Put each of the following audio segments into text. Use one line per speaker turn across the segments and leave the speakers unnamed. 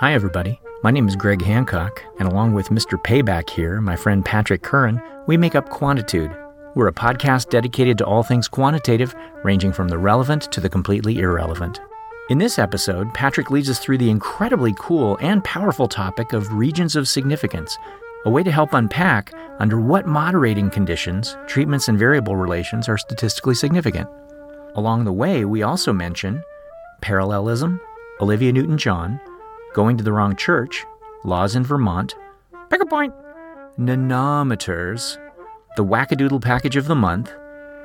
Hi, everybody. My name is Greg Hancock, and along with Mr. Payback here, my friend Patrick Curran, we make up Quantitude. We're a podcast dedicated to all things quantitative, ranging from the relevant to the completely irrelevant. In this episode, Patrick leads us through the incredibly cool and powerful topic of regions of significance, a way to help unpack under what moderating conditions, treatments, and variable relations are statistically significant. Along the way, we also mention parallelism, Olivia Newton John, going to the wrong church, laws in Vermont, pick a point, nanometers, the wackadoodle package of the month,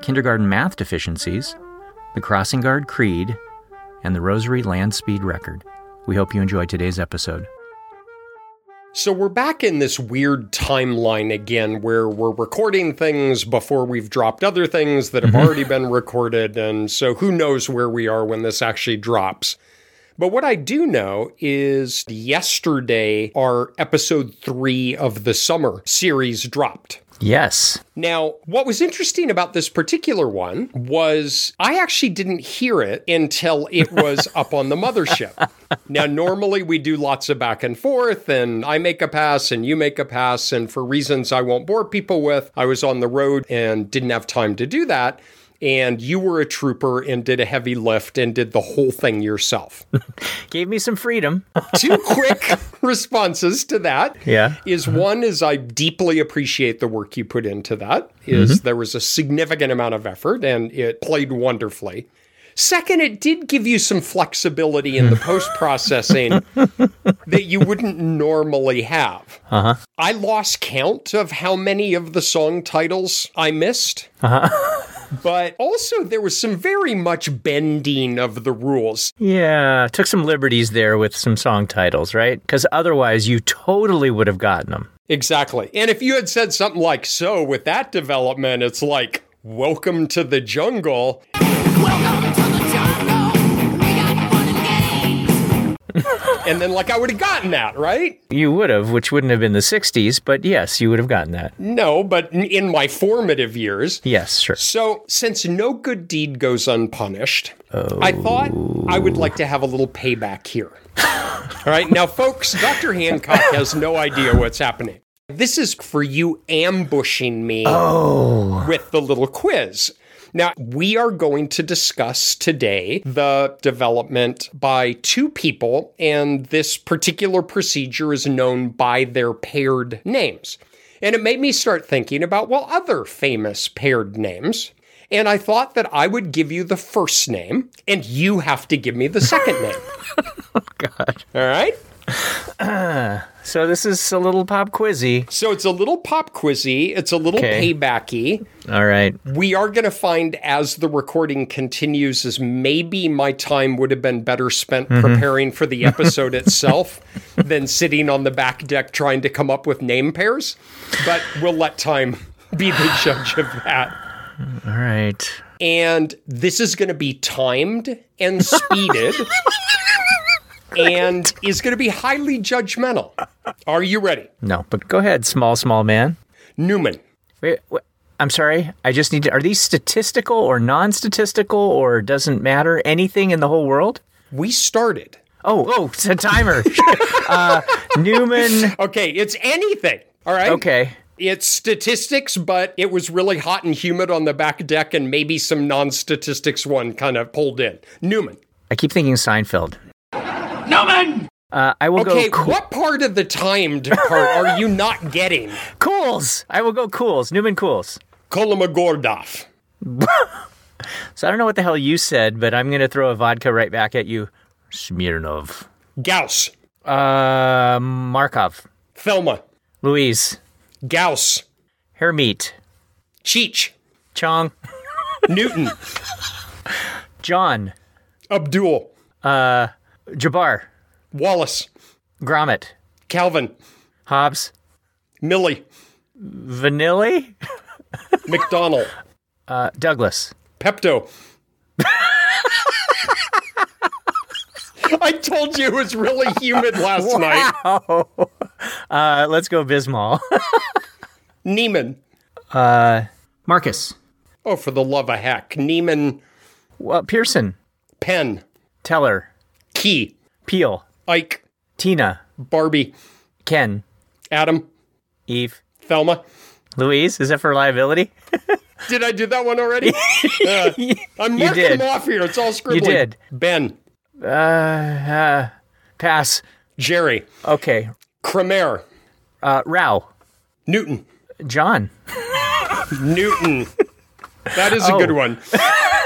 kindergarten math deficiencies, the Crossing Guard Creed, and the Rosary Land Speed Record. We hope you enjoy today's episode.
So we're back in this weird timeline again where we're recording things before we've dropped other things that have mm-hmm. already been recorded. And so who knows where we are when this actually drops. But what I do know is yesterday, our episode three of the summer series dropped.
Yes.
Now, what was interesting about this particular one was I actually didn't hear it until it was up on the mothership. Now, normally we do lots of back and forth, and I make a pass and you make a pass. And for reasons I won't bore people with, I was on the road and didn't have time to do that and you were a trooper and did a heavy lift and did the whole thing yourself.
Gave me some freedom.
Two quick responses to that.
Yeah.
Is uh-huh. one is I deeply appreciate the work you put into that. Is mm-hmm. there was a significant amount of effort and it played wonderfully. Second, it did give you some flexibility in the post processing that you wouldn't normally have.
Uh-huh.
I lost count of how many of the song titles I missed. Uh-huh. But also, there was some very much bending of the rules.
Yeah, took some liberties there with some song titles, right? Because otherwise, you totally would have gotten them.
Exactly. And if you had said something like, so with that development, it's like, welcome to the jungle.
Welcome And
then, like, I would have gotten that, right?
You would have, which wouldn't have been the 60s, but yes, you would have gotten that.
No, but in- in my formative years.
Yes, sure.
So, since no good deed goes unpunished, I thought I would like to have a little payback here. All right, now, folks, Dr. Hancock has no idea what's happening. This is for you ambushing me oh. with the little quiz. Now, we are going to discuss today the development by two people, and this particular procedure is known by their paired names. And it made me start thinking about, well, other famous paired names. And I thought that I would give you the first name, and you have to give me the second name.
Oh, God.
All right?
So this is a little pop quizzy.
So it's a little pop quizzy, it's a little
Okay.
paybacky.
All right.
we are going to find as the recording continues is maybe my time would have been better spent mm-hmm. preparing for the episode itself than sitting on the back deck trying to come up with name pairs but we'll let time be the judge of that
All right.
and this is going to be timed and speeded and is going to be highly judgmental are you ready
No, but go ahead, small, small man.
newman
Wait, wait, I'm sorry. I just need to. Are these statistical or non statistical or doesn't matter anything in the whole world?
we started
Oh, oh, it's a timer. uh, Newman.
okay it's anything all right
Okay.
It's statistics, but it was really hot and humid on the back deck, and maybe some non statistics one kind of pulled in. Newman.
I keep thinking Seinfeld.
Newman!
Uh, I will
Okay,
go. Coo-
what part of the timed part are you not getting?
Keuls. I will go Keuls. Newman Keuls.
Kolmogorov.
So I don't know what the hell you said, but I'm going to throw a vodka right back at you. Smirnov.
Gauss.
Uh, Markov.
Thelma.
Louise.
Gauss.
Hermite.
Cheech.
Chong.
Newton.
John.
Abdul.
Jabbar.
Wallace.
Gromit.
Calvin.
Hobbes.
Milli.
Vanilli.
McDonald.
Uh, Douglas.
Pepto. I told you it was really humid last night.
Uh, let's go Bismol.
Neiman.
Marcus.
Oh, for the love of heck. Neiman.
Well, Pearson.
Penn.
Teller.
Key.
Peele.
Ike.
Tina,
Barbie,
Ken,
Adam,
Eve,
Thelma.
Louise. Is that for liability?
Did I do that one already? Uh, I'm marking
did.
them off here. It's all scribbling.
You did.
Ben,
Uh, uh, pass.
Jerry,
Okay.
Kremer,
Uh, Rao,
Newton,
John.
Newton. That is a
Oh.
good one.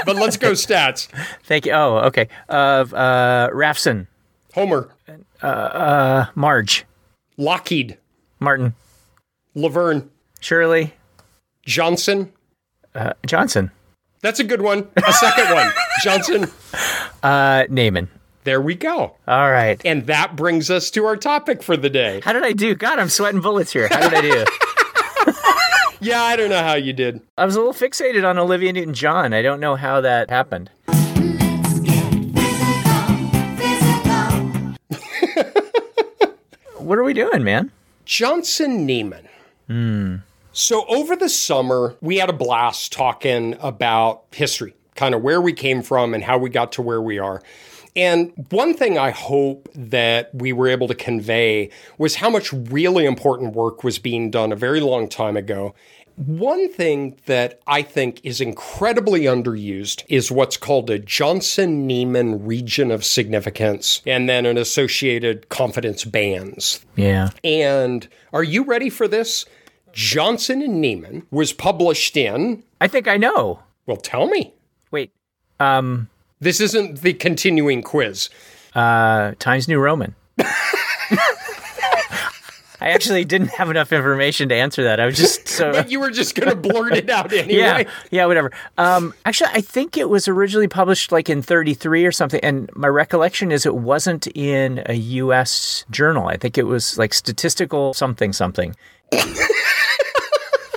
But let's go stats.
Thank you. Oh, okay. Uh, uh, Raphson,
Homer, Uh, uh,
Marge,
Lockheed,
Martin,
Laverne,
Shirley,
Johnson.
uh, Johnson,
That's a good one. A second one. Johnson.
uh, Neyman.
There we go.
All right.
And that brings us to our topic for the day.
How did I do? God, I'm sweating bullets here. How did I do?
Yeah, I don't know how you did.
I was a little fixated on Olivia Newton John. I don't know how that happened.
Physical, physical.
What are we doing, man?
Johnson Neyman. Hmm. So over the summer, we had a blast talking about history, kind of where we came from and how we got to where we are. And one thing I hope that we were able to convey was how much really important work was being done a very long time ago. One thing that I think is incredibly underused is what's called a Johnson Neyman region of significance and then an associated confidence bands.
Yeah.
And are you ready for this? Johnson and Neyman was published in,
I think I know.
well, tell me.
Wait. Um,
This isn't the continuing quiz.
uh, Times New Roman. I actually didn't have enough information to answer that. I was just so.
But you were just going to blurt it out anyway.
yeah, yeah, whatever. Um, actually, I think it was originally published like in 33 or something. And my recollection is it wasn't in a U.S. journal. I think it was like statistical something something.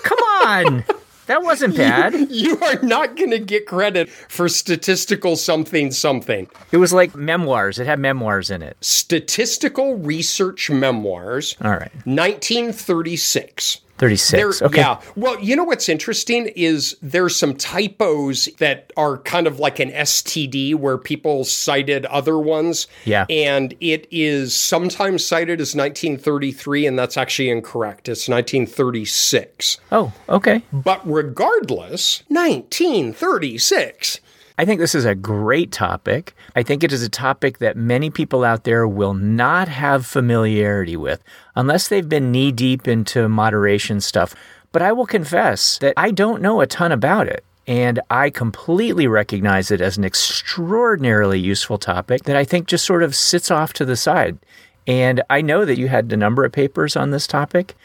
Come on. That wasn't bad.
You are not going to get credit for statistical something something.
It was like memoirs. It had memoirs in it.
Statistical Research Memoirs,
All right.
1936.
36.
There-
okay.
Yeah. Well, you know what's interesting is there's some typos that are kind of like an STD where people cited other ones.
Yeah.
And it is sometimes cited as 1933, and that's actually incorrect. It's 1936.
Oh, okay.
But regardless, 1936.
I think this is a great topic. I think it is a topic that many people out there will not have familiarity with unless they've been knee deep into moderation stuff. But I will confess that I don't know a ton about it. And I completely recognize it as an extraordinarily useful topic that I think just sort of sits off to the side. And I know that you had a number of papers on this topic.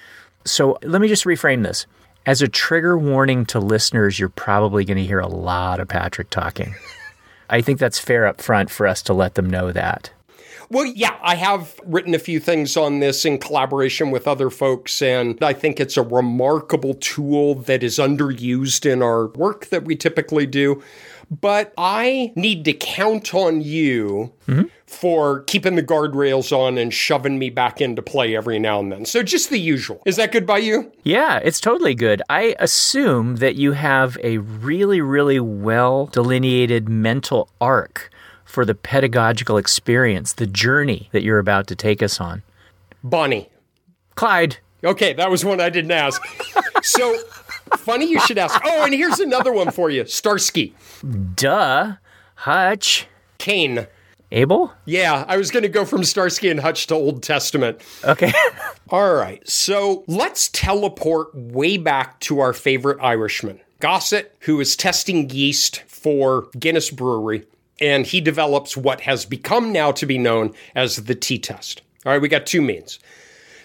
So let me just reframe this. As a trigger warning to listeners, you're probably going to hear a lot of Patrick talking. I think that's fair up front for us to let them know that.
Well, yeah, I have written a few things on this in collaboration with other folks, and I think it's a remarkable tool that is underused in our work that we typically do. But I need to count on you mm-hmm. for keeping the guardrails on and shoving me back into play every now and then. So just the usual. Is that good by you?
Yeah, it's totally good. I assume that you have a really, really well delineated mental arc for the pedagogical experience, the journey that you're about to take us on.
Bonnie.
Clyde,
Okay, that was one I didn't ask. so funny you should ask. Oh, and here's another one for you Starsky.
duh, Hutch,
Kane.
Abel?
Yeah, I was going to go from Starsky and Hutch to Old Testament.
Okay.
All right, so let's teleport way back to our favorite Irishman, Gosset, who is testing yeast for Guinness Brewery, and he develops what has become now to be known as the T test. All right, we got two means.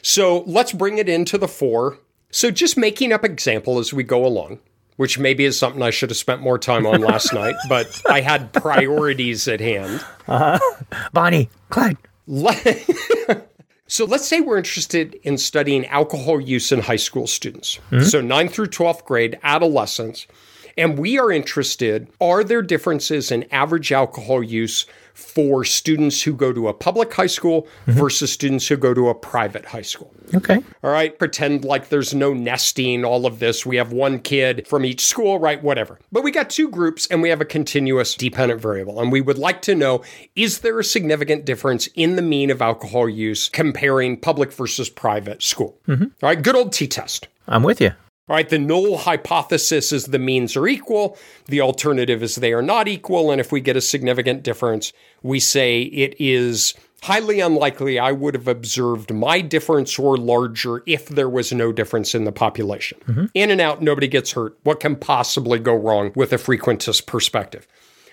So let's bring it into the fore. So just making up example as we go along, which maybe is something I should have spent more time on last night, but I had priorities at hand. Uh-huh.
Bonnie, Clyde.
So let's say we're interested in studying alcohol use in high school students. Hmm? So 9th through 12th grade, adolescents. And we are interested are there differences in average alcohol use for students who go to a public high school mm-hmm. versus students who go to a private high school.
Okay.
All right, pretend like there's no nesting, all of this. We have one kid from each school, right? Whatever. But we got two groups and we have a continuous dependent variable. And we would like to know is there a significant difference in the mean of alcohol use comparing public versus private school? Mm-hmm. All right, good old t test.
I'm with you.
All right, the null hypothesis is the means are equal. The alternative is they are not equal. And if we get a significant difference, we say it is highly unlikely I would have observed my difference or larger if there was no difference in the population. Mm-hmm. In and out, nobody gets hurt. What can possibly go wrong with a frequentist perspective?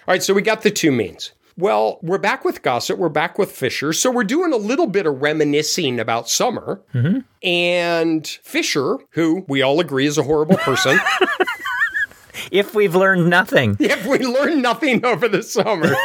All right, so we got the two means. Well, we're back with Gosset, we're back with Fisher, so we're doing a little bit of reminiscing about summer. Mm-hmm. And Fisher, who we all agree is a horrible person,
If we've learned nothing.
if we learn nothing over the summer.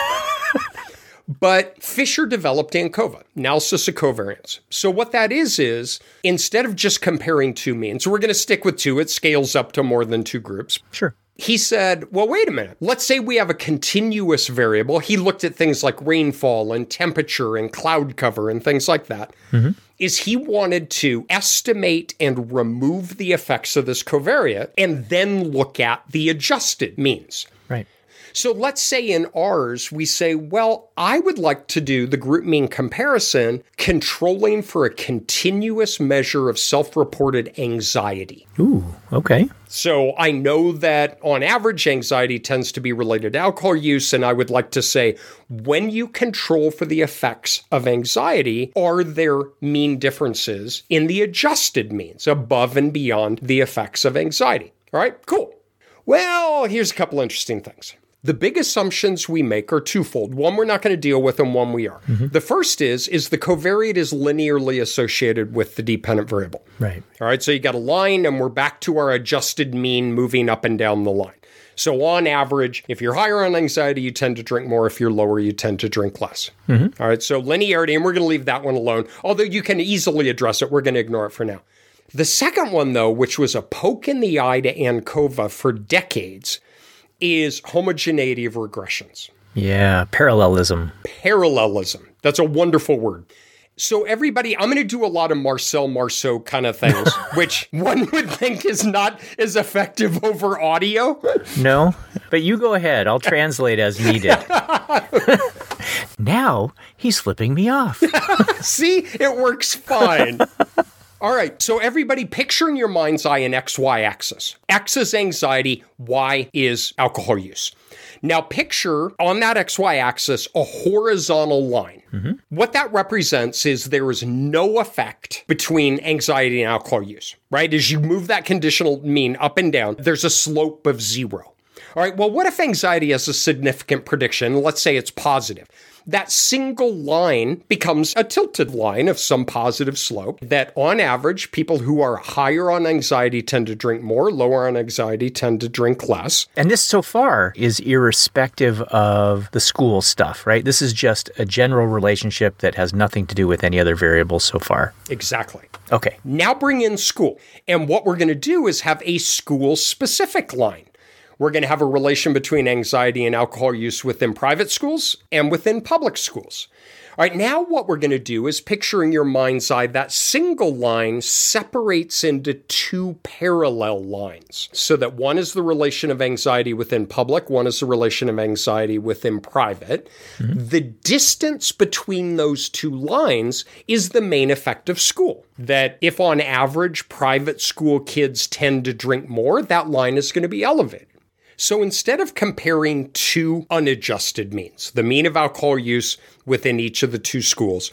But Fisher developed ANCOVA, analysis of covariance. So what that is is instead of just comparing two means, we're going to stick with two. It scales up to more than two groups.
Sure.
He said, well, wait a minute. Let's say we have a continuous variable. He looked at things like rainfall and temperature and cloud cover and things like that. Mm-hmm. Is he wanted to estimate and remove the effects of this covariate and then look at the adjusted means.
Right.
So let's say in ours, we say, well, I would like to do the group mean comparison controlling for a continuous measure of self reported anxiety.
Ooh, okay.
So I know that on average, anxiety tends to be related to alcohol use. And I would like to say, when you control for the effects of anxiety, are there mean differences in the adjusted means above and beyond the effects of anxiety? All right, cool. Well, here's a couple interesting things. The big assumptions we make are twofold. One we're not going to deal with and one we are. Mm-hmm. The first is is the covariate is linearly associated with the dependent variable.
Right.
All right, so you got a line, and we're back to our adjusted mean moving up and down the line. So, on average, if you're higher on anxiety, you tend to drink more. If you're lower, you tend to drink less. Mm-hmm. All right, so linearity, and we're going to leave that one alone. Although you can easily address it, we're going to ignore it for now. The second one, though, which was a poke in the eye to ANCOVA for decades, is homogeneity of regressions
Yeah, parallelism.
parallelism. That's a wonderful word. So, everybody, I'm going to do a lot of Marcel Marceau kind of things, which one would think is not as effective over audio.
No, but you go ahead. I'll translate as needed. now he's flipping me off.
See, it works fine. All right, so everybody picture in your mind's eye an XY axis. X is anxiety, Y is alcohol use. Now, picture on that XY axis a horizontal line. Mm-hmm. What that represents is there is no effect between anxiety and alcohol use, right? As you move that conditional mean up and down, there's a slope of zero. All right, well, what if anxiety has a significant prediction? Let's say it's positive. That single line becomes a tilted line of some positive slope that, on average, people who are higher on anxiety tend to drink more, lower on anxiety tend to drink less.
And this so far is irrespective of the school stuff, right? This is just a general relationship that has nothing to do with any other variables so far.
Exactly.
Okay.
Now bring in school. And what we're going to do is have a school specific line. We're going to have a relation between anxiety and alcohol use within private schools and within public schools. All right, now what we're going to do is picture in your mind's eye that single line separates into two parallel lines so that one is the relation of anxiety within public, one is the relation of anxiety within private. Mm-hmm. The distance between those two lines is the main effect of school. That if on average private school kids tend to drink more, that line is going to be elevated. So instead of comparing two unadjusted means, the mean of alcohol use within each of the two schools,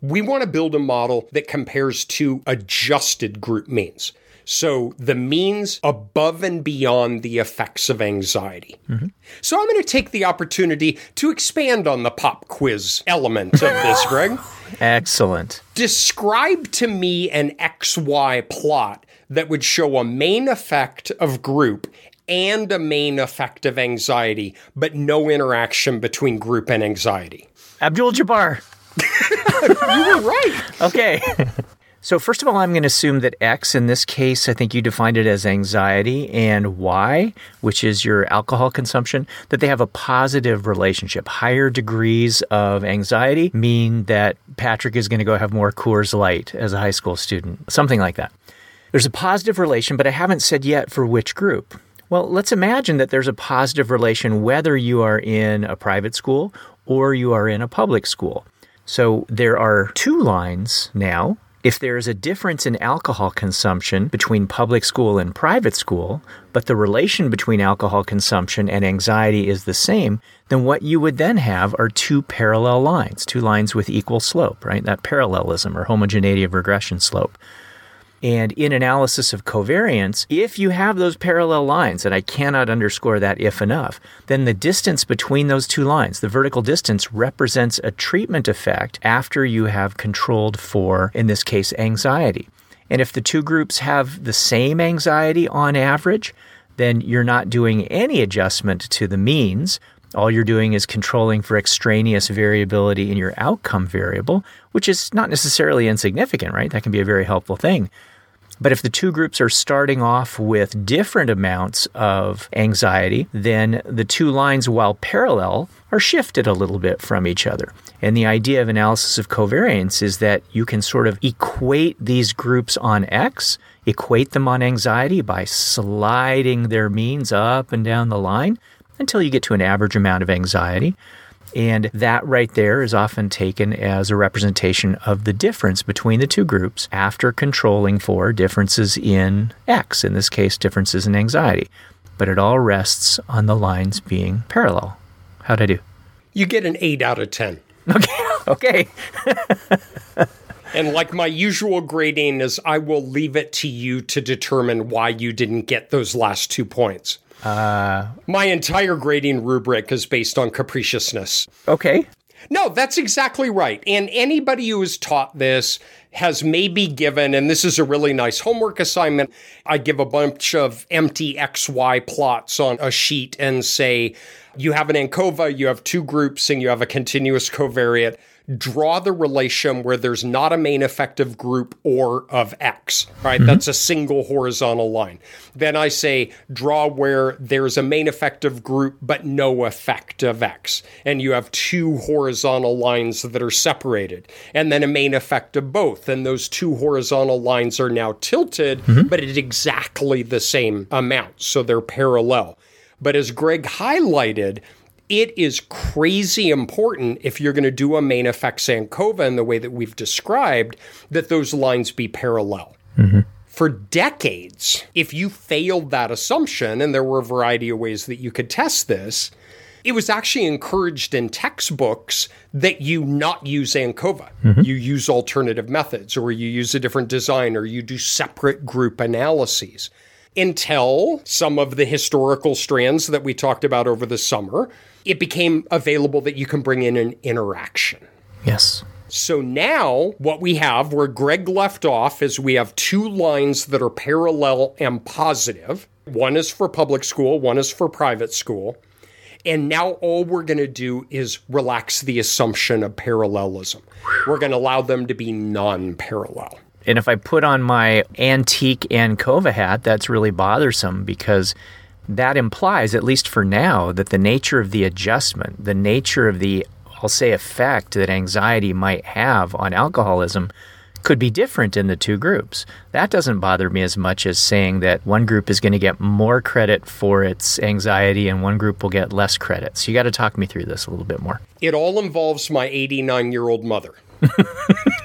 we want to build a model that compares two adjusted group means. So the means above and beyond the effects of anxiety. Mm-hmm. So I'm going to take the opportunity to expand on the pop quiz element of this, Greg.
Excellent.
Describe to me an XY plot that would show a main effect of group and a main effect of anxiety, but no interaction between group and anxiety.
Abdul Jabbar.
You were right.
Okay. So, first of all, I'm going to assume that X, in this case, I think you defined it as anxiety, and Y, which is your alcohol consumption, that they have a positive relationship. Higher degrees of anxiety mean that Patrick is going to go have more Coors Light as a high school student, something like that. There's a positive relation, but I haven't said yet for which group. Well, let's imagine that there's a positive relation whether you are in a private school or you are in a public school. So there are two lines now. If there is a difference in alcohol consumption between public school and private school, but the relation between alcohol consumption and anxiety is the same, then what you would then have are two parallel lines, two lines with equal slope, right? That parallelism or homogeneity of regression slope. And in analysis of covariance, if you have those parallel lines, and I cannot underscore that if enough, then the distance between those two lines, the vertical distance, represents a treatment effect after you have controlled for, in this case, anxiety. And if the two groups have the same anxiety on average, then you're not doing any adjustment to the means. All you're doing is controlling for extraneous variability in your outcome variable, which is not necessarily insignificant, right? That can be a very helpful thing. But if the two groups are starting off with different amounts of anxiety, then the two lines, while parallel, are shifted a little bit from each other. And the idea of analysis of covariance is that you can sort of equate these groups on X, equate them on anxiety by sliding their means up and down the line until you get to an average amount of anxiety. And that right there is often taken as a representation of the difference between the two groups after controlling for differences in X, in this case, differences in anxiety. But it all rests on the lines being parallel. How'd I do?
You get an 8 out of 10.
Okay. Okay.
And like my usual grading is I will leave it to you to determine why you didn't get those last two points.
Uh,
My entire grading rubric is based on capriciousness.
okay.
No, that's exactly right. And anybody who has taught this has maybe given, and this is a really nice homework assignment. I give a bunch of empty XY plots on a sheet and say, you have an ANCOVA, you have two groups, and you have a continuous covariate. Draw the relation where there's not a main effective group or of X, right? Mm-hmm. That's a single horizontal line. Then I say, draw where there's a main effective group but no effect of X. And you have two horizontal lines that are separated, and then a main effect of both. And those two horizontal lines are now tilted, mm-hmm. but at exactly the same amount. So they're parallel. But as Greg highlighted, it is crazy important if you're going to do a main effect Sankova in the way that we've described that those lines be parallel. Mm-hmm. For decades, if you failed that assumption, and there were a variety of ways that you could test this, it was actually encouraged in textbooks that you not use ANCOVA. Mm-hmm. You use alternative methods, or you use a different design, or you do separate group analyses. Until some of the historical strands that we talked about over the summer, it became available that you can bring in an interaction.
Yes.
So now what we have where Greg left off is we have two lines that are parallel and positive. One is for public school, one is for private school. And now all we're going to do is relax the assumption of parallelism. We're going to allow them to be non parallel.
And if I put on my antique ANCOVA hat, that's really bothersome because that implies, at least for now, that the nature of the adjustment, the nature of the, I'll say, effect that anxiety might have on alcoholism could be different in the two groups. That doesn't bother me as much as saying that one group is going to get more credit for its anxiety and one group will get less credit. So you got to talk me through this a little bit more.
It all involves my 89 year old mother.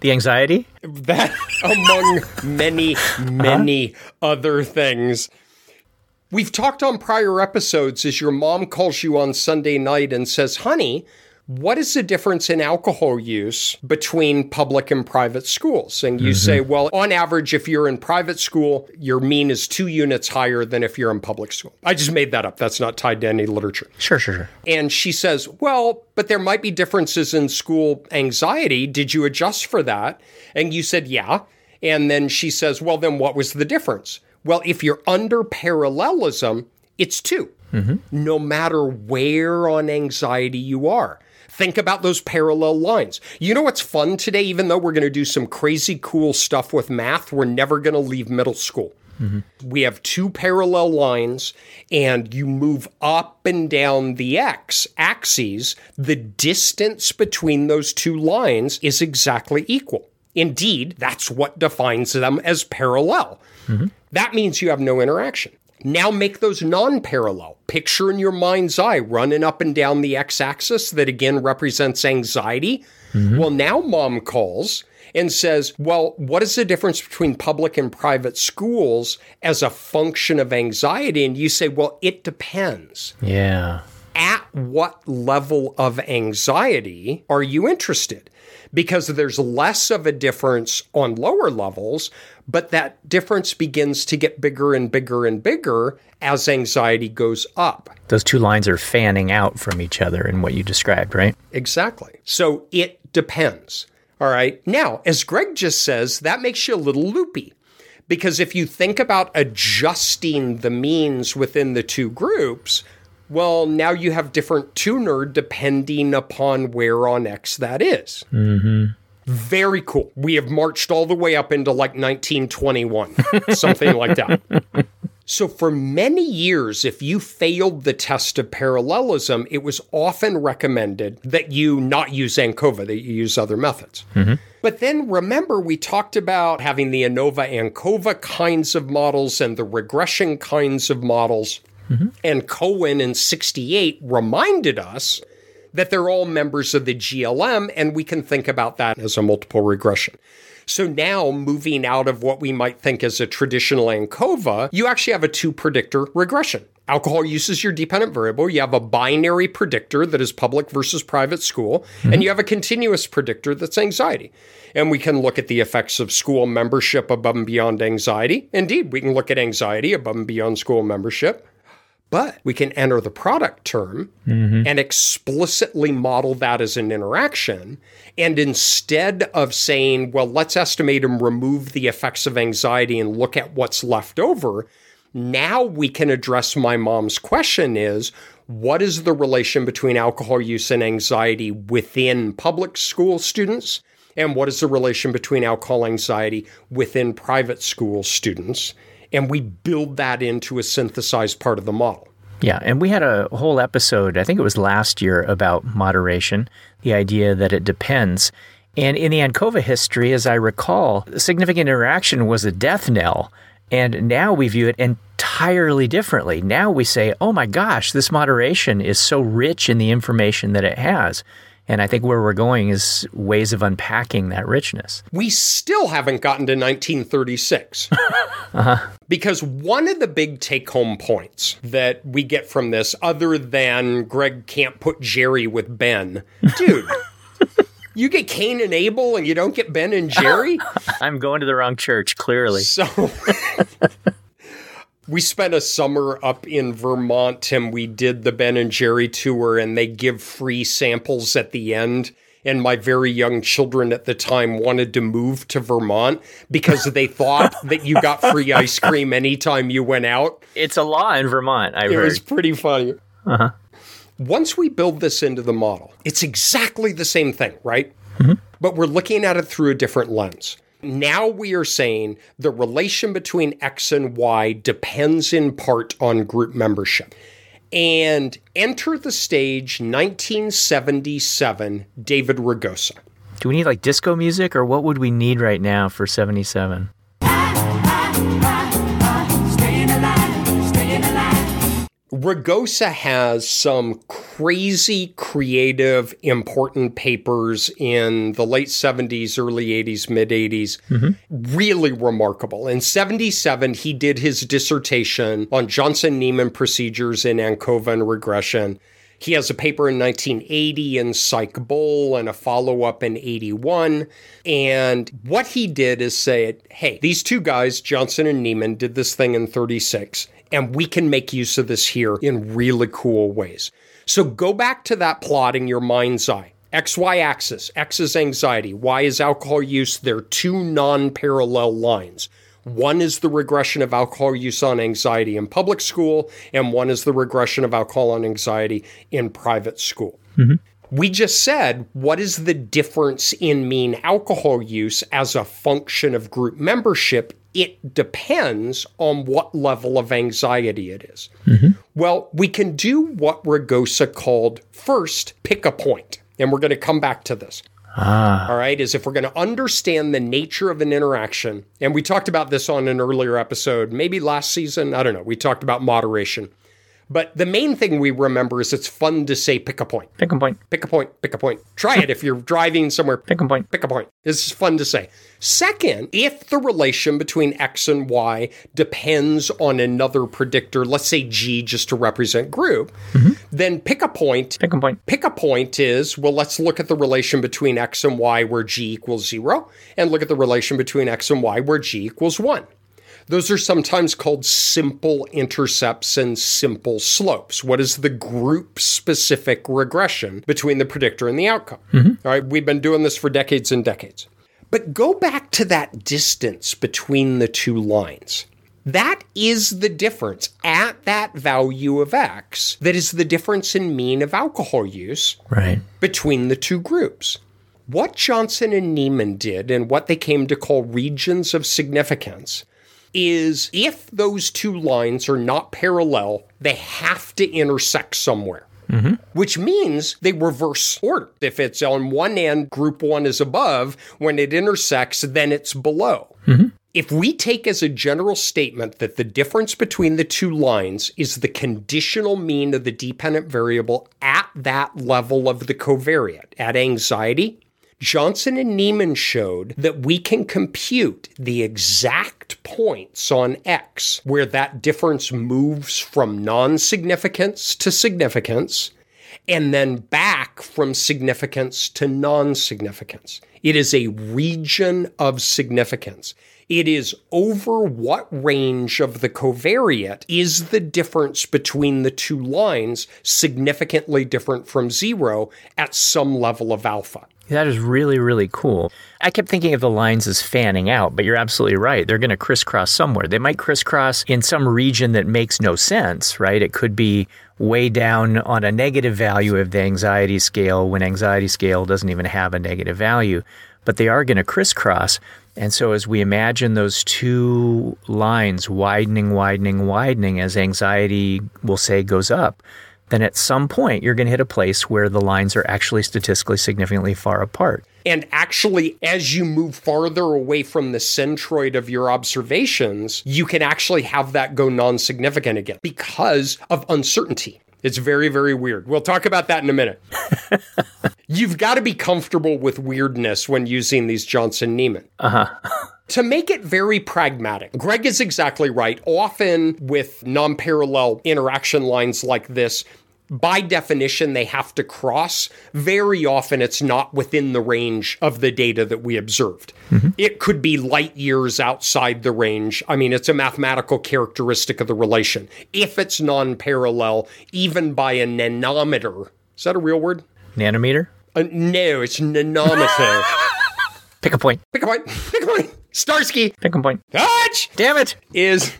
The anxiety?
That, among many, uh-huh. many other things. We've talked on prior episodes as your mom calls you on Sunday night and says, honey, what is the difference in alcohol use between public and private schools? And you say, mm-hmm. well, on average, if you're in private school, your mean is two units higher than if you're in public school. I just made that up. That's not tied to any literature.
Sure, sure, sure.
And she says, Well, but there might be differences in school anxiety. Did you adjust for that? And you said, Yeah. And then she says, Well, then what was the difference? Well, if you're under parallelism, it's 2 mm-hmm. no matter where on anxiety you are. Think about those parallel lines. You know what's fun today? Even though we're going to do some crazy cool stuff with math, we're never going to leave middle school. Mm-hmm. We have two parallel lines, and you move up and down the x axes. The distance between those two lines is exactly equal. Indeed, that's what defines them as parallel. Mm-hmm. That means you have no interaction. Now make those non parallel. Picture in your mind's eye running up and down the x axis that again represents anxiety. Mm-hmm. Well, now mom calls and says, Well, what is the difference between public and private schools as a function of anxiety? And you say, Well, it depends.
Yeah.
At what level of anxiety are you interested? Because there's less of a difference on lower levels, but that difference begins to get bigger and bigger and bigger as anxiety goes up.
Those two lines are fanning out from each other in what you described, right?
Exactly. So it depends. All right. Now, as Greg just says, that makes you a little loopy. Because if you think about adjusting the means within the two groups, well, now you have different tuner depending upon where on X that is. Mm-hmm. Very cool. We have marched all the way up into like 1921, something like that. So, for many years, if you failed the test of parallelism, it was often recommended that you not use ANCOVA, that you use other methods. Mm-hmm. But then remember, we talked about having the ANOVA ANCOVA kinds of models and the regression kinds of models. Mm-hmm. And Cohen in 68 reminded us that they're all members of the GLM, and we can think about that as a multiple regression. So now, moving out of what we might think as a traditional ANCOVA, you actually have a two predictor regression. Alcohol use is your dependent variable. You have a binary predictor that is public versus private school, mm-hmm. and you have a continuous predictor that's anxiety. And we can look at the effects of school membership above and beyond anxiety. Indeed, we can look at anxiety above and beyond school membership. But we can enter the product term mm-hmm. and explicitly model that as an interaction. And instead of saying, well, let's estimate and remove the effects of anxiety and look at what's left over, now we can address my mom's question is what is the relation between alcohol use and anxiety within public school students? And what is the relation between alcohol anxiety within private school students? And we build that into a synthesized part of the model.
Yeah, and we had a whole episode, I think it was last year, about moderation, the idea that it depends. And in the ANCOVA history, as I recall, significant interaction was a death knell. And now we view it entirely differently. Now we say, oh my gosh, this moderation is so rich in the information that it has. And I think where we're going is ways of unpacking that richness.
we still haven't gotten to 1936. Uh-huh. Because one of the big take home points that we get from this, other than Greg can't put Jerry with Ben, dude, you get Cain and Abel and you don't get Ben and Jerry?
I'm going to the wrong church, clearly.
So. We spent a summer up in Vermont and we did the Ben and Jerry tour, and they give free samples at the end. And my very young children at the time wanted to move to Vermont because they thought that you got free ice cream anytime you went out.
It's a law in Vermont, I've
It
heard.
was pretty funny. Uh-huh. Once we build this into the model, it's exactly the same thing, right? Mm-hmm. But we're looking at it through a different lens. Now we are saying the relation between X and Y depends in part on group membership. And enter the stage 1977, David Rogosa.
Do we need like disco music or what would we need right now for 77?
Rogosa has some crazy, creative, important papers in the late 70s, early 80s, mid 80s. Mm-hmm. Really remarkable. In 77, he did his dissertation on Johnson Neyman procedures in ANCOVA and regression. He has a paper in 1980 in Psych Bull and a follow up in 81. And what he did is say, hey, these two guys, Johnson and Neyman, did this thing in 36, and we can make use of this here in really cool ways. So go back to that plot in your mind's eye. XY axis, X is anxiety, Y is alcohol use. They're two non parallel lines. One is the regression of alcohol use on anxiety in public school, and one is the regression of alcohol on anxiety in private school. Mm-hmm. We just said, what is the difference in mean alcohol use as a function of group membership? It depends on what level of anxiety it is. Well, we can do what Rogosa called first pick a point, and we're going to come back to this. Ah. All right, is if we're going to understand the nature of an interaction, and we talked about this on an earlier episode, maybe last season, I don't know. We talked about moderation. But the main thing we remember is it's fun to say pick a point.
Pick a point.
Pick a point, pick a point. Try it if you're driving somewhere.
Pick a point.
Pick a point. This is fun to say. Second, if the relation between X and Y depends on another predictor, let's say G just to represent group, then pick a point.
Pick a point.
Pick a point is, well, let's look at the relation between X and Y where G equals zero, and look at the relation between X and Y where G equals one. Those are sometimes called simple intercepts and simple slopes. What is the group specific regression between the predictor and the outcome? All right, we've been doing this for decades and decades. But go back to that distance between the two lines. That is the difference at that value of x that is the difference in mean of alcohol use
Right.
between the two groups. What Johnson and Neyman did and what they came to call regions of significance is if those two lines are not parallel, they have to intersect somewhere. Mm-hmm. Which means they reverse order. If it's on one end, group one is above, when it intersects, then it's below. Mm-hmm. If we take as a general statement that the difference between the two lines is the conditional mean of the dependent variable at that level of the covariate, at anxiety, Johnson and Neyman showed that we can compute the exact points on X where that difference moves from non significance to significance and then back from significance to non significance. It is a region of significance. It is over what range of the covariate is the difference between the two lines significantly different from zero at some level of alpha.
That is really, really cool. I kept thinking of the lines as fanning out, but you're absolutely right. They're going to crisscross somewhere. They might crisscross in some region that makes no sense, right? It could be way down on a negative value of the anxiety scale when anxiety scale doesn't even have a negative value, but they are going to crisscross. And so as we imagine those two lines widening, widening, widening as anxiety, we'll say, goes up, then at some point you're going to hit a place where the lines are actually statistically significantly far apart.
And actually, as you move farther away from the centroid of your observations, you can actually have that go non significant again because of uncertainty. It's very, very weird. We'll talk about that in a minute. You've got to be comfortable with weirdness when using these Johnson Neyman. Uh-huh. To make it very pragmatic, Greg is exactly right. Often with non parallel interaction lines like this, by definition, they have to cross. Very often, it's not within the range of the data that we observed. It could be light years outside the range. I mean, it's a mathematical characteristic of the relation. If it's non parallel, even by a nanometer, is that a real word?
Nanometer?
Uh, no, it's nanometer.
Pick a point.
Pick a point. Pick a point. Starsky.
Pick a point.
Hutch
Damn it!
is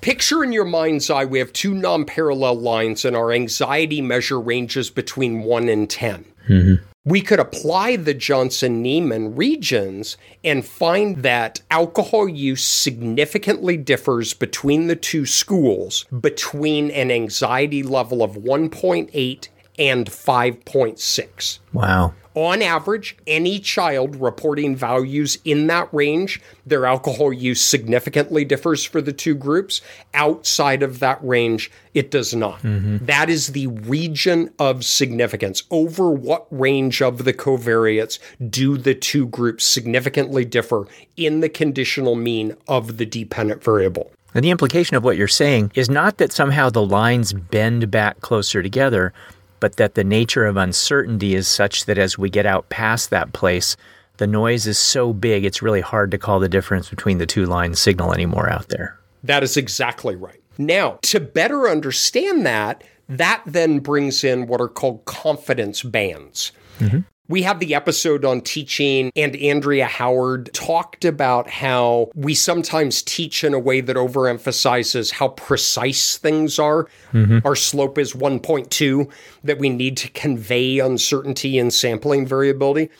picture in your mind's eye we have two non-parallel lines and our anxiety measure ranges between 1 and 10 mm-hmm. we could apply the johnson neyman regions and find that alcohol use significantly differs between the two schools between an anxiety level of 1.8 and 5.6
Wow.
on average, any child reporting values in that range, their alcohol use significantly differs for the two groups. Outside of that range, it does not. Mm-hmm. That is the region of significance. Over what range of the covariates do the two groups significantly differ in the conditional mean of the dependent variable?
And the implication of what you're saying is not that somehow the lines bend back closer together, but that the nature of uncertainty is such that as we get out past that place, the noise is so big it's really hard to call the difference between the two lines signal anymore out there.
That is exactly right. Now, to better understand that, that then brings in what are called confidence bands. Mm-hmm. We had the episode on teaching, and Andrea Howard talked about how we sometimes teach in a way that overemphasizes how precise things are. Mm-hmm. Our slope is 1.2, that we need to convey uncertainty and sampling variability.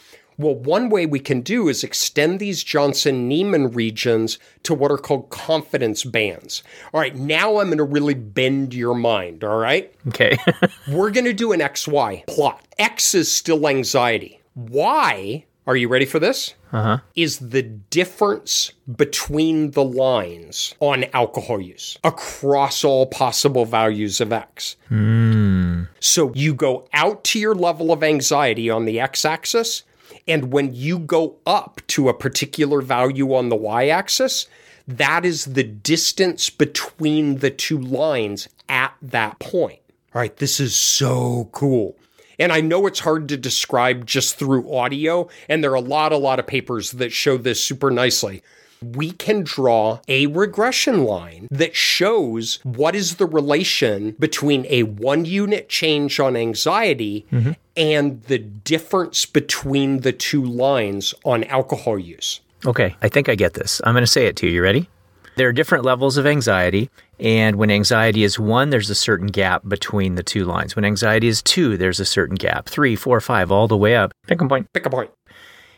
Well, one way we can do is extend these Johnson Neyman regions to what are called confidence bands. All right, now I'm going to really bend your mind. All right.
Okay.
We're going to do an XY plot. X is still anxiety. Y, are you ready for this? Uh-huh. Is the difference between the lines on alcohol use across all possible values of X. So you go out to your level of anxiety on the X axis, and when you go up to a particular value on the Y axis, that is the distance between the two lines at that point. All right, this is so cool. And I know it's hard to describe just through audio, and there are a lot, a lot of papers that show this super nicely. We can draw a regression line that shows what is the relation between a one unit change on anxiety mm-hmm. and the difference between the two lines on alcohol use.
okay, I think I get this. I'm going to say it to you. You ready? There are different levels of anxiety, and when anxiety is one, there's a certain gap between the two lines. When anxiety is two, there's a certain gap. Three, four, five, all the way up. Pick a point.
Pick a point.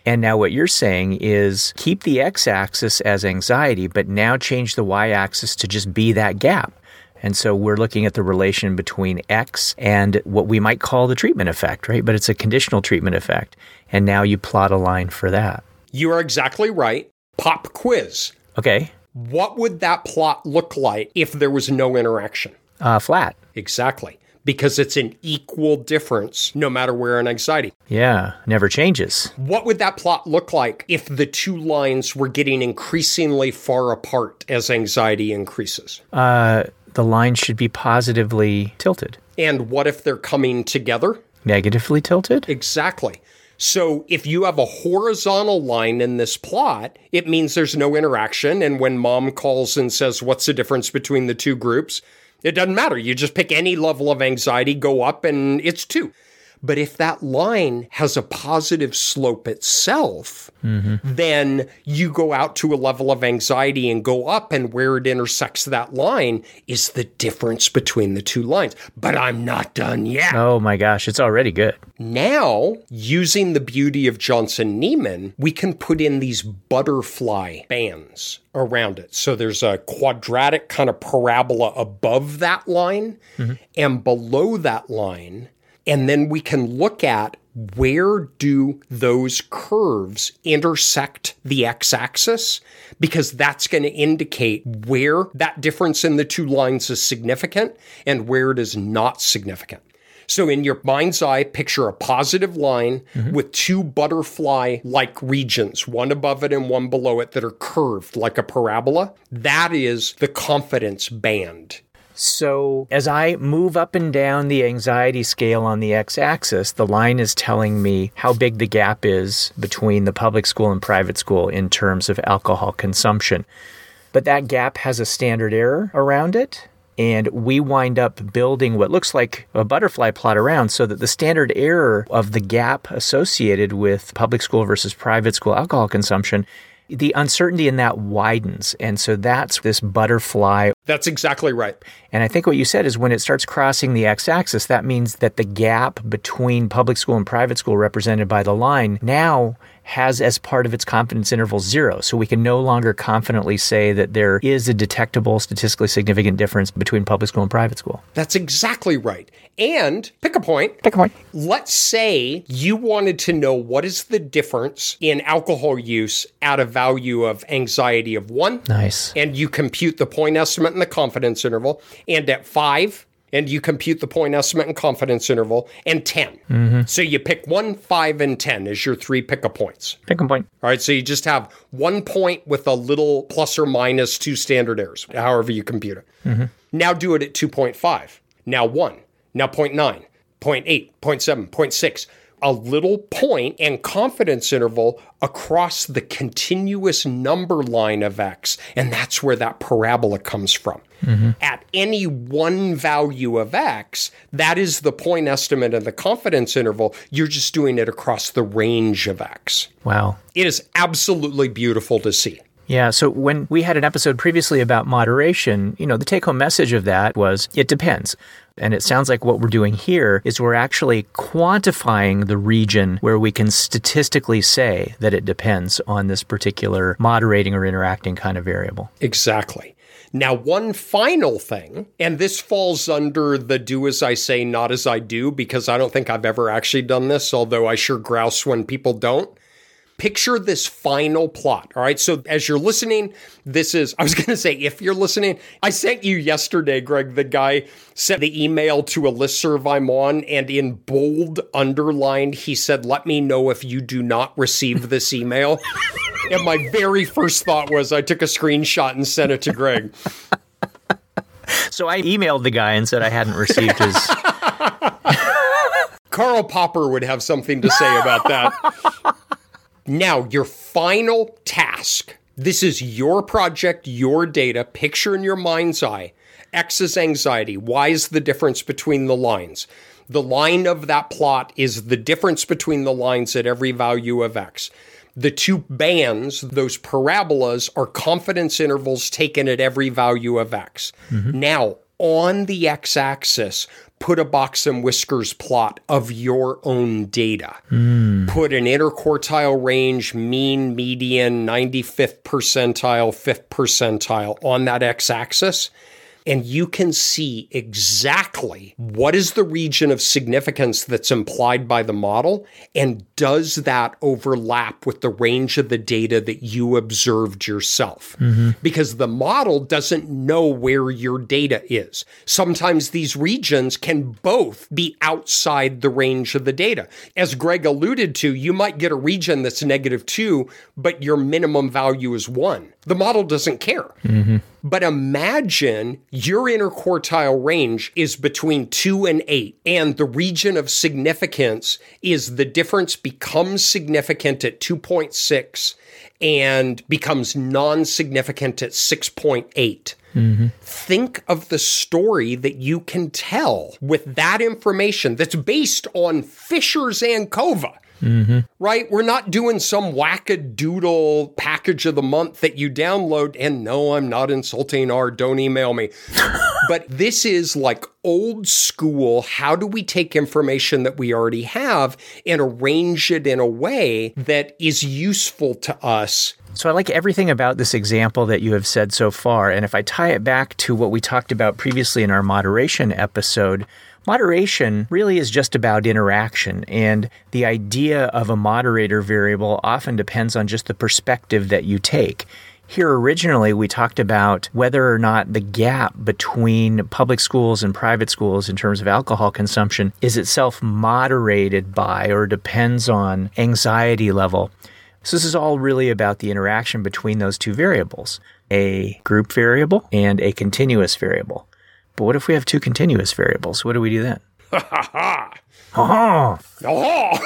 And now what you're saying is keep the x axis as anxiety, but now change the y axis to just be that gap. And so we're looking at the relation between x and what we might call the treatment effect, right? But it's a conditional treatment effect. And now you plot a line for that.
You are exactly right. Pop quiz.
Okay.
What would that plot look like if there was no interaction?
Uh, flat.
Exactly. Because it's an equal difference no matter where in anxiety.
Yeah. Never changes.
What would that plot look like if the two lines were getting increasingly far apart as anxiety increases?
Uh, the line should be positively tilted.
And what if they're coming together?
Negatively tilted?
Exactly. So if you have a horizontal line in this plot, it means there's no interaction. And when mom calls and says, What's the difference between the two groups? It doesn't matter. You just pick any level of anxiety, go up, and it's two. But if that line has a positive slope itself, mm-hmm. then you go out to a level of anxiety and go up, and where it intersects that line is the difference between the two lines. But I'm not done yet.
Oh my gosh, it's already good.
Now, using the beauty of Johnson Neyman, we can put in these butterfly bands around it. So there's a quadratic kind of parabola above that line mm-hmm. and below that line. And then we can look at where do those curves intersect the x-axis because that's going to indicate where that difference in the two lines is significant and where it is not significant. So in your mind's eye, picture a positive line mm-hmm. with two butterfly like regions, one above it and one below it that are curved like a parabola. That is the confidence band.
So, as I move up and down the anxiety scale on the x axis, the line is telling me how big the gap is between the public school and private school in terms of alcohol consumption. But that gap has a standard error around it. And we wind up building what looks like a butterfly plot around so that the standard error of the gap associated with public school versus private school alcohol consumption, the uncertainty in that widens. And so that's this butterfly
That's exactly right.
and I think what you said is when it starts crossing the x axis, that means that the gap between public school and private school represented by the line now has as part of its confidence interval zero. So we can no longer confidently say that there is a detectable, statistically significant difference between public school and private school.
That's exactly right. And pick a point.
Pick a point.
Let's say you wanted to know what is the difference in alcohol use at a value of anxiety of one.
Nice.
and you compute the point estimate and the confidence interval. And at five, and you compute the point estimate and confidence interval, and 10. Mm-hmm. So you pick one, five, and 10 as your three pick a points.
Pick a point.
All right, so you just have one point with a little plus or minus two standard errors, however you compute it. Mm-hmm. Now do it at 2.5. Now 1. Now 0.9, 0.8, 0.7, 0.6. a little point and confidence interval across the continuous number line of x, and that's where that parabola comes from. Mm-hmm. At any one value of x, that is the point estimate and the confidence interval. You're just doing it across the range of x.
Wow.
It is absolutely beautiful to see.
Yeah. So when we had an episode previously about moderation, you know, the take home message of that was it depends. And it sounds like what we're doing here is we're actually quantifying the region where we can statistically say that it depends on this particular moderating or interacting kind of variable.
Exactly. Now, one final thing, and this falls under the do as I say, not as I do, because I don't think I've ever actually done this, although I sure grouse when people don't. Picture this final plot. All right. So as you're listening, this is, I was going to say, if you're listening, I sent you yesterday, Greg, the guy sent the email to a listserv I'm on, and in bold underlined, he said, Let me know if you do not receive this email. and my very first thought was I took a screenshot and sent it to Greg.
So I emailed the guy and said I hadn't received his.
Karl Popper would have something to say about that. Now, your final task. This is your project, your data. Picture in your mind's eye. X is anxiety. Y is the difference between the lines. The line of that plot is the difference between the lines at every value of X. The two bands, those parabolas, are confidence intervals taken at every value of X. Mm-hmm. Now, on the X axis, put a box and whiskers plot of your own data. Put an interquartile range, mean, median, 95th percentile, 5th percentile on that X axis. And you can see exactly what is the region of significance that's implied by the model, and does that overlap with the range of the data that you observed yourself? Mm-hmm. Because the model doesn't know where your data is. Sometimes these regions can both be outside the range of the data. As Greg alluded to, you might get a region that's negative two, but your minimum value is one. The model doesn't care. Mm-hmm. But imagine your interquartile range is between two and eight, and the region of significance is the difference becomes significant at 2.6 and becomes non significant at 6.8. Mm-hmm. Think of the story that you can tell with that information that's based on Fisher's ANCOVA Mm-hmm. right? We're not doing some wackadoodle package of the month that you download. And no, I'm not insulting R. Don't email me. but this is like old school. How do we take information that we already have and arrange it in a way that is useful to us?
So I like everything about this example that you have said so far. And if I tie it back to what we talked about previously in our moderation episode, moderation really is just about interaction. And the idea of a moderator variable often depends on just the perspective that you take. Here originally, we talked about whether or not the gap between public schools and private schools in terms of alcohol consumption is itself moderated by or depends on anxiety level. So, this is all really about the interaction between those two variables a group variable and a continuous variable. But what if we have two continuous variables? What do we do then? Ha ha ha!
Oh!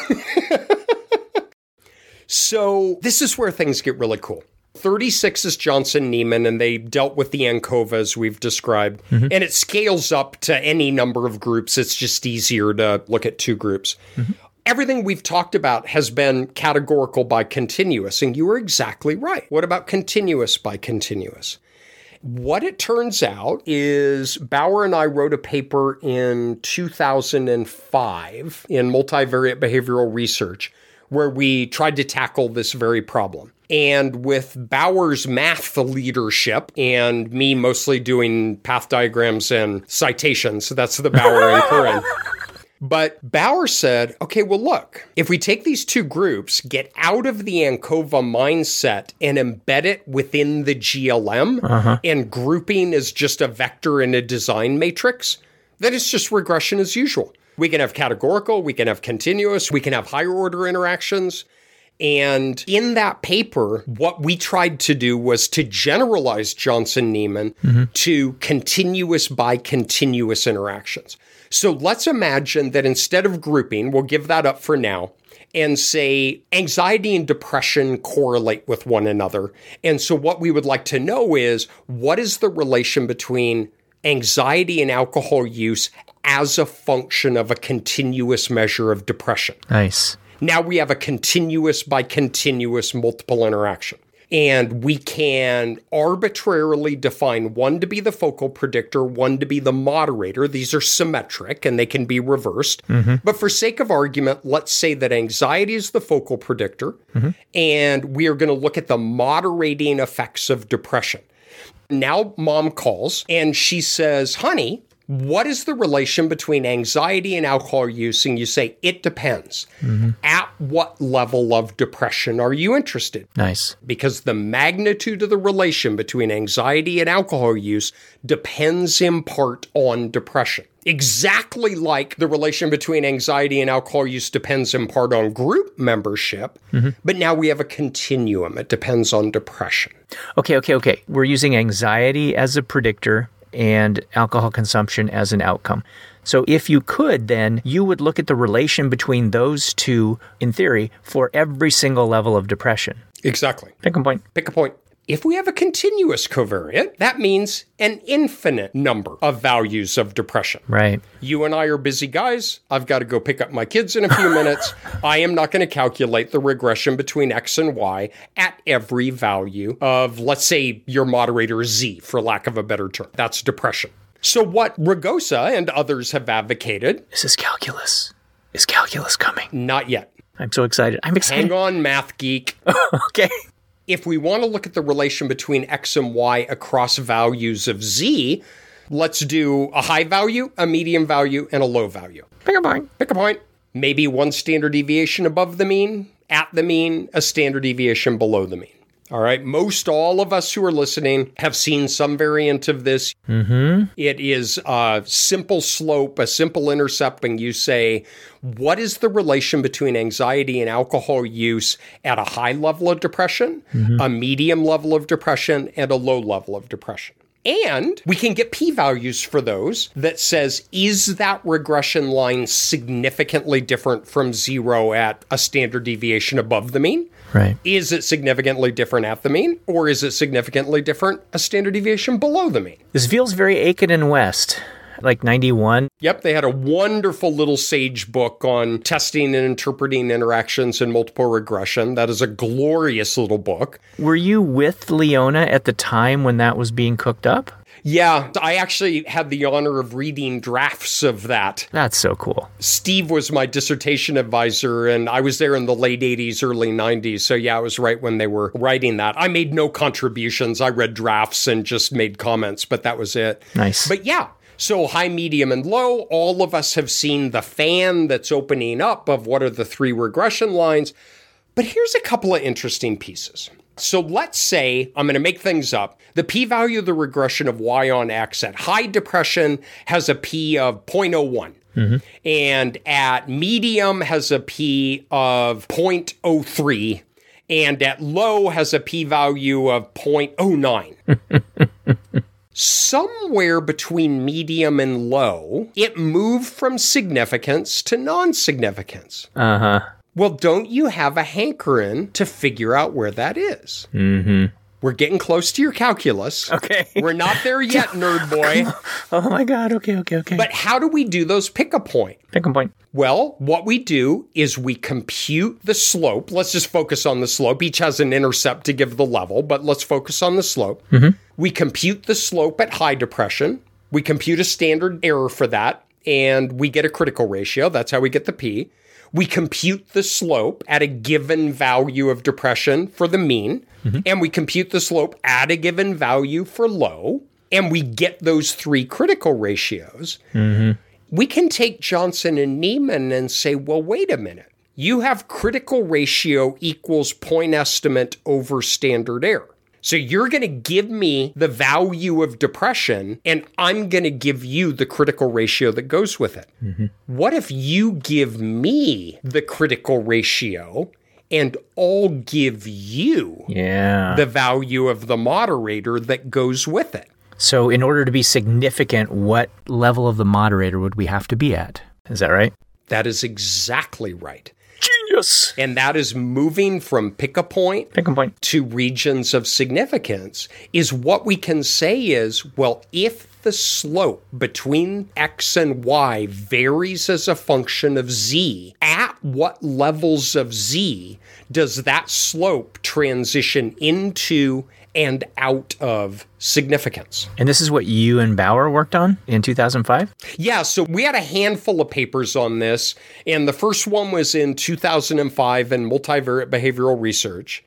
so this is where things get really cool. 36 is Johnson Neyman, and they dealt with the ANCOVA as we've described. Mm-hmm. And it scales up to any number of groups. It's just easier to look at two groups. Mm-hmm. Everything we've talked about has been categorical by continuous, and you were exactly right. What about continuous by continuous? What it turns out is Bauer and I wrote a paper in 2005 in multivariate behavioral research where we tried to tackle this very problem. And with Bauer's math leadership and me mostly doing path diagrams and citations, so that's the Bauer and Curran. But Bauer said, okay, well, look, if we take these two groups, get out of the ANCOVA mindset and embed it within the GLM, uh-huh. and grouping is just a vector in a design matrix, then it's just regression as usual. We can have categorical, we can have continuous, we can have higher order interactions. And in that paper, what we tried to do was to generalize Johnson Neyman to continuous by continuous interactions. So let's imagine that instead of grouping, we'll give that up for now and say anxiety and depression correlate with one another. And so what we would like to know is what is the relation between anxiety and alcohol use as a function of a continuous measure of depression?
Nice.
Now we have a continuous by continuous multiple interaction. And we can arbitrarily define one to be the focal predictor, one to be the moderator. These are symmetric and they can be reversed. Mm-hmm. But for sake of argument, let's say that anxiety is the focal predictor, mm-hmm. and we are going to look at the moderating effects of depression. Now, mom calls and she says, Honey, what is the relation between anxiety and alcohol use? And you say, It depends. Mm-hmm. At what level of depression are you interested?
Nice.
Because the magnitude of the relation between anxiety and alcohol use depends in part on depression. Exactly like the relation between anxiety and alcohol use depends in part on group membership, mm-hmm. but now we have a continuum. It depends on depression.
Okay, okay, okay. We're using anxiety as a predictor and alcohol consumption as an outcome. So if you could, then you would look at the relation between those two, in theory, for every single level of depression.
Exactly.
Pick a point.
Pick a point. If we have a continuous covariate, that means an infinite number of values of depression.
Right.
You and I are busy guys. I've got to go pick up my kids in a few minutes. I am not going to calculate the regression between X and Y at every value of, let's say, your moderator Z, for lack of a better term. That's depression. So, what Rogosa and others have advocated,
This is calculus. Is calculus coming?
not yet.
I'm so excited. I'm excited.
Hang on, math geek.
Okay.
If we want to look at the relation between X and Y across values of Z, let's do a high value, a medium value, and a low value.
Pick a point.
Pick a point. Maybe one standard deviation above the mean, at the mean, a standard deviation below the mean. All right. Most all of us who are listening have seen some variant of this. Mm-hmm. is a simple slope, a simple intercept, and you say, what is the relation between anxiety and alcohol use at a high level of depression, a medium level of depression, and a low level of depression? And we can get p values for those that says, is that regression line significantly different from zero at a standard deviation above the mean?
Right.
Is it significantly different at the mean, or is it significantly different a standard deviation below the mean?
This feels very Aiken and West, like 91.
Yep, they had a wonderful little sage book on testing and interpreting interactions in multiple regression. That is a glorious little book.
Were you with Leona at the time when that was being cooked up?
Yeah, I actually had the honor of reading drafts of that.
That's so cool.
Steve was my dissertation advisor, and I was there in the late 80s, early 90s. So, yeah, I was right when they were writing that. I made no contributions. I read drafts and just made comments, but that was it.
Nice.
But yeah, so high, medium, and low, all of us have seen the fan that's opening up of what are the three regression lines. But here's a couple of interesting pieces. So let's say I'm going to make things up. The p value of the regression of y on x at high depression has a p of 0.01. And at medium has a p of 0.03. And at low has a p value of 0.09 somewhere between medium and low, it moved from significance to non significance.
Uh huh.
Well, don't you have a hankering to figure out where that is? Mm-hmm. We're getting close to your calculus.
Okay.
We're not there yet, nerd boy.
Oh my God. Okay, okay, okay.
But how do we do those pick a point?
pick a point.
Well, what we do is we compute the slope. Let's just focus on the slope. Each has an intercept to give the level, but let's focus on the slope. We compute the slope at high depression. We compute a standard error for that, and we get a critical ratio. That's how we get the p. We compute the slope at a given value of depression for the mean, mm-hmm. and we compute the slope at a given value for low, and we get those three critical ratios mm-hmm. we can take Johnson and Neyman and say, well, wait a minute. You have critical ratio equals point estimate over standard error. So you're going to give me the value of depression, and I'm going to give you the critical ratio that goes with it. Mm-hmm. What if you give me the critical ratio and all give you
Yeah.
the value of the moderator that goes with it.
so, in order to be significant, what level of the moderator would we have to be at? Is that right?
That is exactly right.
Genius.
And that is moving from pick a point
Pick a point.
to regions of significance is what we can say is well, if the slope between x and y varies as a function of z, at what levels of z does that slope transition into and out of significance?
And this is what you and Bauer worked on in 2005?
Yeah, so we had a handful of papers on this, and the first one was in 2005 in multivariate behavioral research.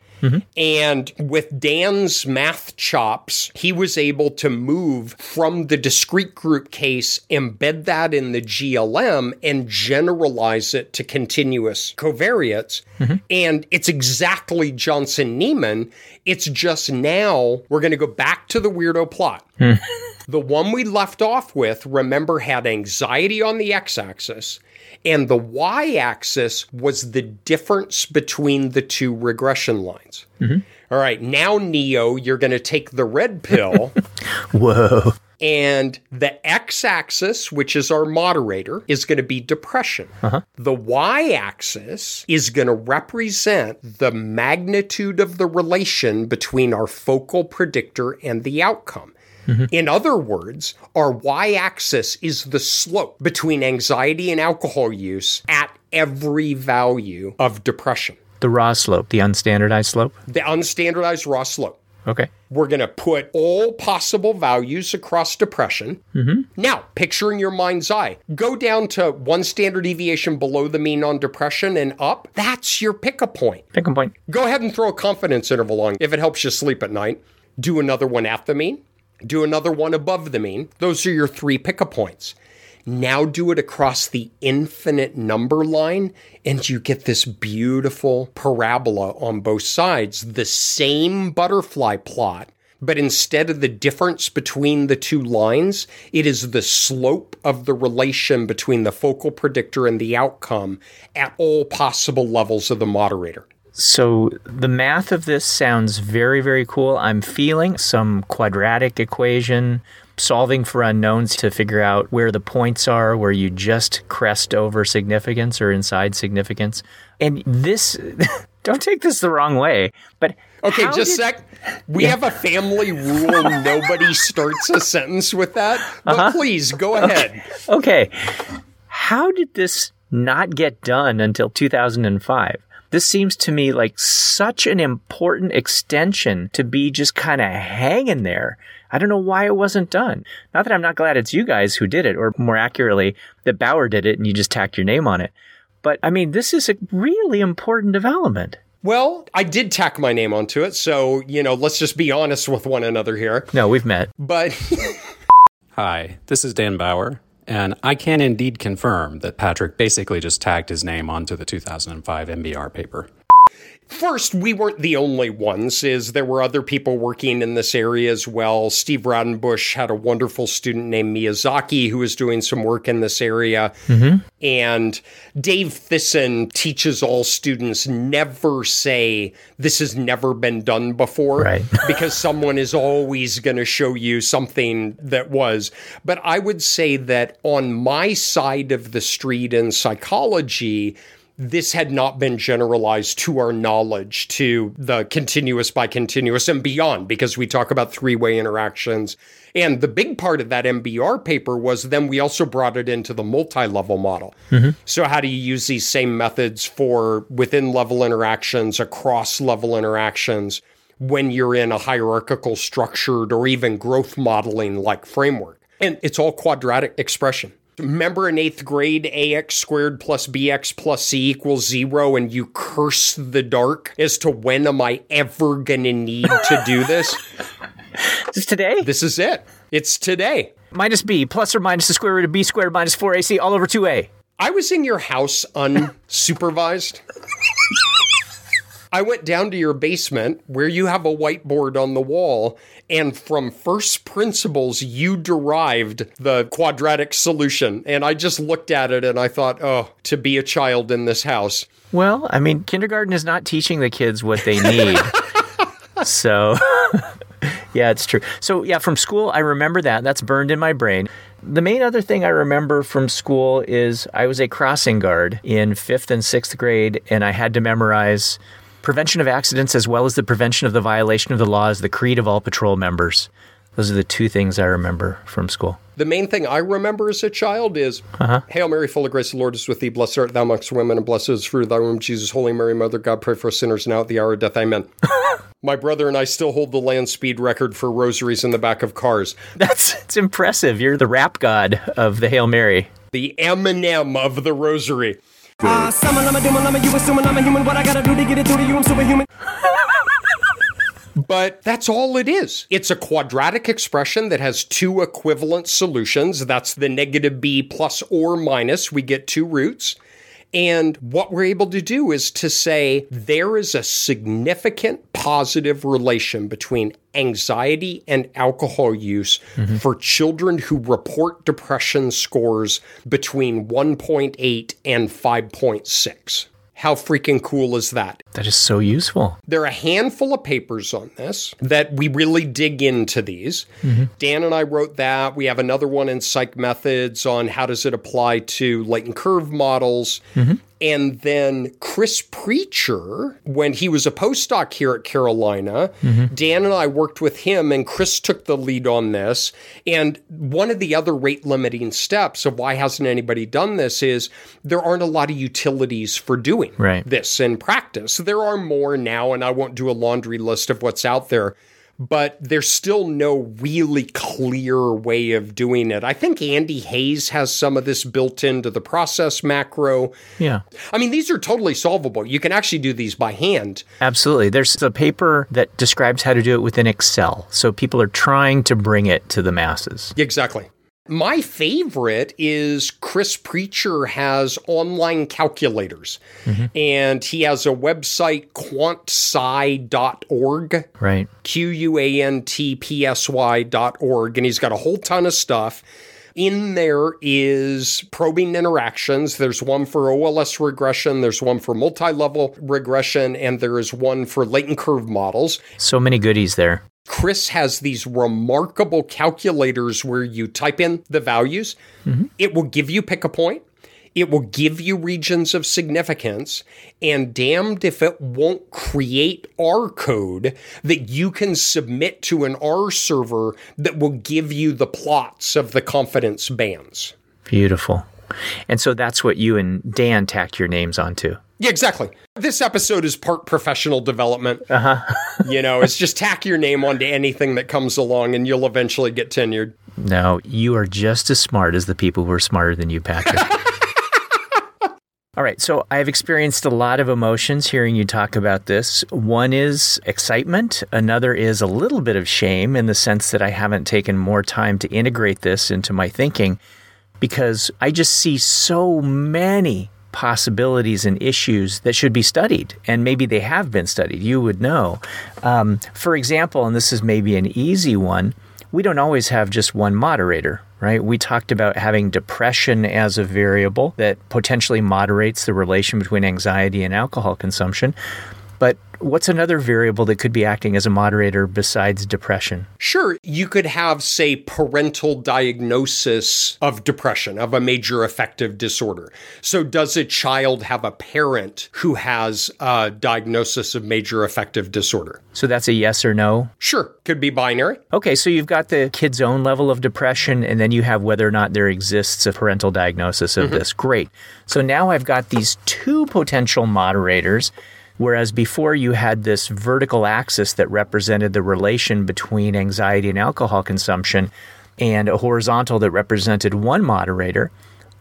And with Dan's math chops, he was able to move from the discrete group case, embed that in the GLM, and generalize it to continuous covariates. And it's exactly Johnson Neyman. It's just now we're going to go back to the weirdo plot. The one we left off with, remember, had anxiety on the x axis, and the y axis was the difference between the two regression lines. Mm-hmm. All right, now, Neo, you're going to take the red pill,
Whoa.
and the x axis, which is our moderator, is going to be depression. Uh-huh. The y axis is going to represent the magnitude of the relation between our focal predictor and the outcome. Mm-hmm. In other words, our y axis is the slope between anxiety and alcohol use at every value of depression,
The raw slope, the unstandardized slope?
the unstandardized raw slope.
Okay.
We're going to put all possible values across depression. Mm-hmm. Now, picture in your mind's eye, go down to one standard deviation below the mean on depression and up. That's your pick a point.
Pick a point.
Go ahead and throw a confidence interval on if it helps you sleep at night. Do another one at the mean. Do another one above the mean. Those are your three pick a points. Now do it across the infinite number line, and you get this beautiful parabola on both sides, the same butterfly plot. But instead of the difference between the two lines, it is the slope of the relation between the focal predictor and the outcome at all possible levels of the moderator.
So the math of this sounds very, very cool. I'm feeling some quadratic equation, solving for unknowns to figure out where the points are, where you just crest over significance or inside significance. And this, don't take this the wrong way, but
Okay,
how
just
did-
sec. We have a family rule. Nobody starts a sentence with that. But
Uh-huh.
please go ahead.
Okay. How did this not get done until 2005? This seems to me like such an important extension to be just kind of hanging there. I don't know why it wasn't done. Not that I'm not glad it's you guys who did it, or more accurately, that Bauer did it and you just tacked your name on it. But I mean, this is a really important development.
Well, I did tack my name onto it, so you know, let's just be honest with one another here.
No, we've met.
But
Hi, this is Dan Bauer, and I can indeed confirm that Patrick basically just tagged his name onto the 2005 MBR paper.
First, we weren't the only ones, is there were other people working in this area as well. Steve Raudenbush had a wonderful student named Miyazaki who was doing some work in this area. Mm-hmm. And Dave Thissen teaches all students never say, this has never been done before,
Right.
because someone is always going to show you something that was. But I would say that on my side of the street in psychology, this had not been generalized to our knowledge to the continuous by continuous and beyond because we talk about three way interactions. And the big part of that MBR paper was then we also brought it into the multi level model. Mm-hmm. So, how do you use these same methods for within level interactions, across level interactions when you're in a hierarchical structured or even growth modeling like framework? And it's all quadratic expression. Remember in eighth grade, ax squared plus bx plus c equals zero, and you curse the dark as to when am I ever to need to do this?
This is today?
this is it. It's today.
minus b plus or minus the square root of b squared minus 4ac all over 2a.
I was in your house unsupervised. I went down to your basement where you have a whiteboard on the wall, and from first principles, you derived the quadratic solution. And I just looked at it and I thought, oh, to be a child in this house.
Well, I mean, kindergarten is not teaching the kids what they need. so, yeah, it's true. So, yeah, from school, I remember that. That's burned in my brain. The main other thing I remember from school is I was a crossing guard in fifth and sixth grade, and I had to memorize prevention of accidents as well as the prevention of the violation of the laws, the creed of all patrol members. Those are the two things I remember from school.
The main thing I remember as a child is uh-huh. Hail Mary, full of grace, the Lord is with thee. Blessed art thou amongst women, and blessed is the fruit of thy womb, Jesus. Holy Mary, Mother God, pray for us sinners now at the hour of death. Amen. My brother and I still hold the land speed record for rosaries in the back of cars.
That's it's impressive. You're the rap god of the Hail Mary.
The Eminem of the rosary.
Uh, summon, I'm a doom, I'm a you assuming I'm a human. What I gotta do to get it through to you? I'm superhuman.
But that's all it is. It's a quadratic expression that has two equivalent solutions. That's the negative b plus or minus. We get two roots. And what we're able to do is to say there is a significant positive relation between anxiety and alcohol use mm-hmm. for children who report depression scores between 1.8 and 5.6. How freaking cool is that?
That is so useful.
There are a handful of papers on this that we really dig into these. Mm-hmm. Dan and I wrote that. We have another one in Psych Methods on how does it apply to latent curve models. Mm-hmm. And then Kris Preacher, when he was a postdoc here at Carolina, mm-hmm. Dan and I worked with him, and Kris took the lead on this. And one of the other rate limiting steps of why hasn't anybody done this is there aren't a lot of utilities for doing
Right.
this in practice. There are more now, and I won't do a laundry list of what's out there, but there's still no really clear way of doing it. I think Andy Hayes has some of this built into the process macro.
Yeah.
I mean, these are totally solvable. You can actually do these by hand.
Absolutely. There's a paper that describes how to do it within Excel. So people are trying to bring it to the masses.
Exactly. My favorite is Kris Preacher has online calculators, mm-hmm. and he has a website, quantpsy.org.
Right.
Q U A N T P S Y dot org, and he's got a whole ton of stuff. In there is probing interactions. There's one for OLS regression, there's one for multi level regression, and there is one for latent curve models.
So many goodies there.
Kris has these remarkable calculators where you type in the values, mm-hmm. it will give you pick a point. It will give you regions of significance, and damned if it won't create R code that you can submit to an R server that will give you the plots of the confidence bands.
Beautiful. And so that's what you and Dan tacked your names onto.
Yeah, exactly. This episode is part professional development. Uh huh. you know, it's just tack your name onto anything that comes along, and you'll eventually get tenured.
No, you are just as smart as the people who are smarter than you, Patrick. All right, so I've experienced a lot of emotions hearing you talk about this. One is excitement, another is a little bit of shame in the sense that I haven't taken more time to integrate this into my thinking because I just see so many possibilities and issues that should be studied, and maybe they have been studied. You would know. Um, for example, and this is maybe an easy one, we don't always have just one moderator, right? We talked about having depression as a variable that potentially moderates the relation between anxiety and alcohol consumption. What's another variable that could be acting as a moderator besides depression?
Sure, you could have, say, parental diagnosis of depression, of a major affective disorder. So, does a child have a parent who has a diagnosis of major affective disorder?
So that's a yes or no.
Sure, could be binary.
Okay, so you've got the kid's own level of depression, and then you have whether or not there exists a parental diagnosis of mm-hmm. this. Great. So now I've got these two potential moderators, whereas before you had this vertical axis that represented the relation between anxiety and alcohol consumption, and a horizontal that represented one moderator.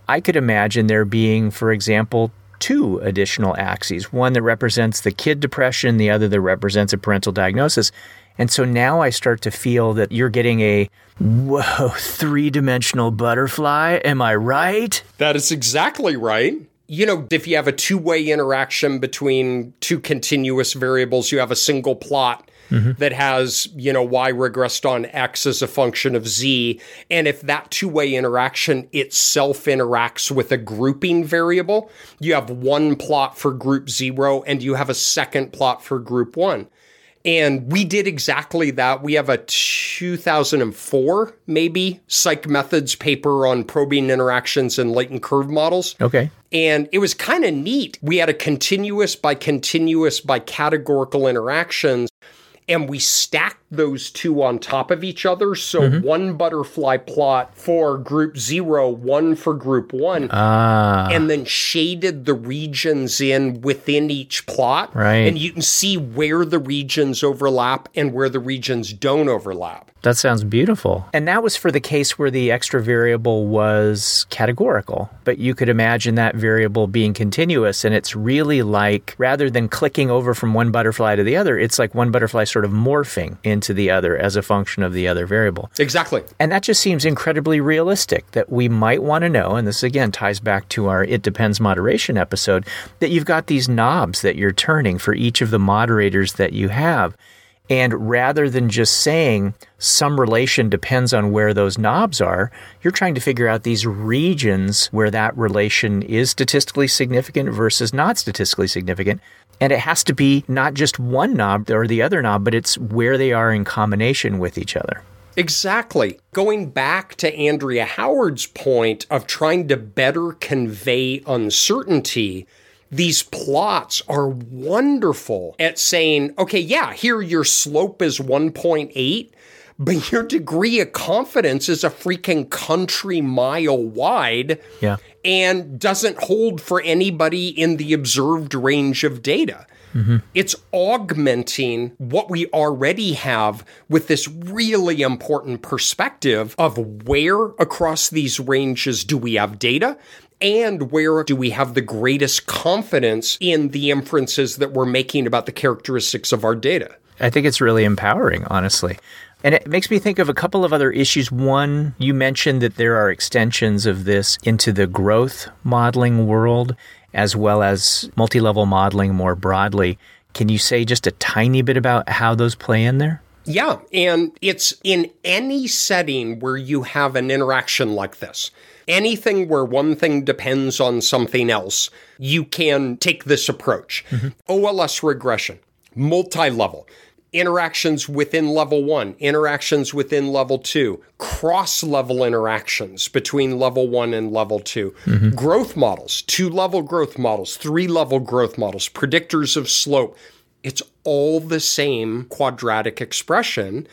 I could imagine there being, for example, two additional axes one that represents the kid depression, the other that represents a parental diagnosis. And so now I start to feel that you're getting a whoa, three dimensional butterfly. Am I right?
That is exactly right. You know, if you have a two way interaction between two continuous variables, you have a single plot mm-hmm. that has, you know, y regressed on x as a function of z. And if that two way interaction itself interacts with a grouping variable, you have one plot for group zero and you have a second plot for group one. And we did exactly that. We have a 2004, maybe, Psych Methods paper on probing interactions and latent curve models.
Okay.
And it was kind of neat. We had a continuous by continuous by categorical interactions, and we stacked those two on top of each other. So one butterfly plot for group zero, one for group one,
Ah.
and then shaded the regions in within each plot.
Right.
And you can see where the regions overlap and where the regions don't overlap.
That sounds beautiful. And that was for the case where the extra variable was categorical. But you could imagine that variable being continuous. And it's really like rather than clicking over from one butterfly to the other, it's like one butterfly sort of morphing into the other as a function of the other variable.
Exactly.
And that just seems incredibly realistic that we might want to know. And this again ties back to our It Depends moderation episode that you've got these knobs that you're turning for each of the moderators that you have. And rather than just saying some relation depends on where those knobs are, you're trying to figure out these regions where that relation is statistically significant versus not statistically significant. And it has to be not just one knob or the other knob, but it's where they are in combination with each other.
Exactly. Going back to Andrea Howard's point of trying to better convey uncertainty, these plots are wonderful at saying, okay, yeah, here your slope is 1.8, but your degree of confidence is a freaking country mile wide
Yeah.
and doesn't hold for anybody in the observed range of data. Mm-hmm. It's augmenting what we already have with this really important perspective of where across these ranges do we have data and where do we have the greatest confidence in the inferences that we're making about the characteristics of our data.
I think it's really empowering, honestly. And it makes me think of a couple of other issues. One, you mentioned that there are extensions of this into the growth modeling world as well as multi level modeling more broadly. Can you say just a tiny bit about how those play in there?
Yeah, and it's in any setting where you have an interaction like this. Anything where one thing depends on something else, you can take this approach. OLS regression, multi level, interactions within level one, interactions within level two, cross level interactions between level one and level 2 growth models, two level growth models, three level growth models, predictors of slope. It's all the same quadratic expression.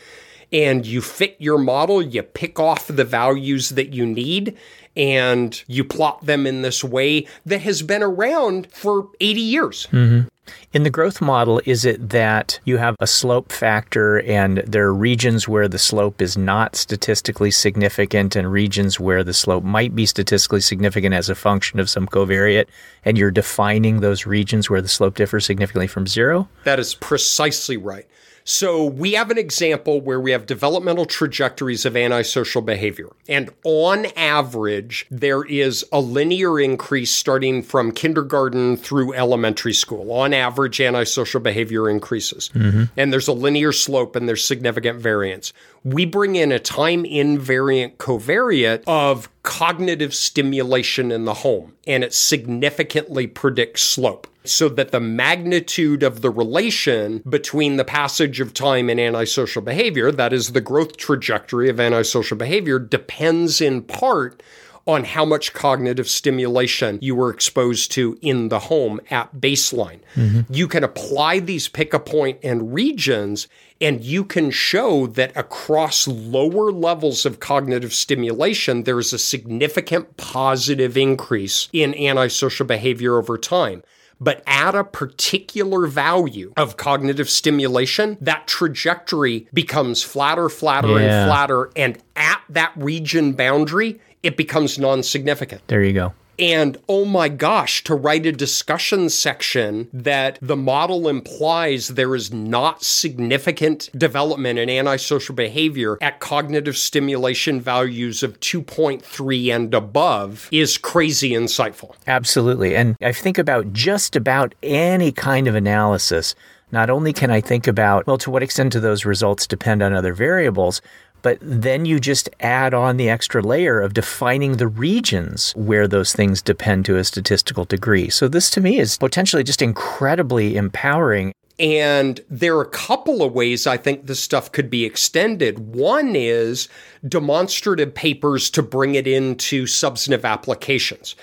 And you fit your model, you pick off the values that you need, and you plot them in this way that has been around for 80 years. Mm-hmm.
In the growth model, is it that you have a slope factor and there are regions where the slope is not statistically significant and regions where the slope might be statistically significant as a function of some covariate, and you're defining those regions where the slope differs significantly from zero?
That is precisely right. So we have an example where we have developmental trajectories of antisocial behavior. And on average, there is a linear increase starting from kindergarten through elementary school. On average, antisocial behavior increases. Mm-hmm. And there's a linear slope and there's significant variance. We bring in a time invariant covariate of cognitive stimulation in the home, and it significantly predicts slope so that the magnitude of the relation between the passage of time and antisocial behavior, that is the growth trajectory of antisocial behavior, depends in part on how much cognitive stimulation you were exposed to in the home at baseline. Mm-hmm. You can apply these pick a point and regions, and you can show that across lower levels of cognitive stimulation, there is a significant positive increase in antisocial behavior over time. But at a particular value of cognitive stimulation, that trajectory becomes flatter, flatter,
Yeah.
and flatter. And at that region boundary, it becomes non significant.
There you go.
And oh my gosh, to write a discussion section that the model implies there is not significant development in antisocial behavior at cognitive stimulation values of 2.3 and above is crazy insightful.
Absolutely. And I think about just about any kind of analysis. Not only can I think about, well, to what extent do those results depend on other variables, but then you just add on the extra layer of defining the regions where those things depend to a statistical degree. So this to me is potentially just incredibly empowering.
And there are a couple of ways I think this stuff could be extended. One is demonstrative papers to bring it into substantive applications.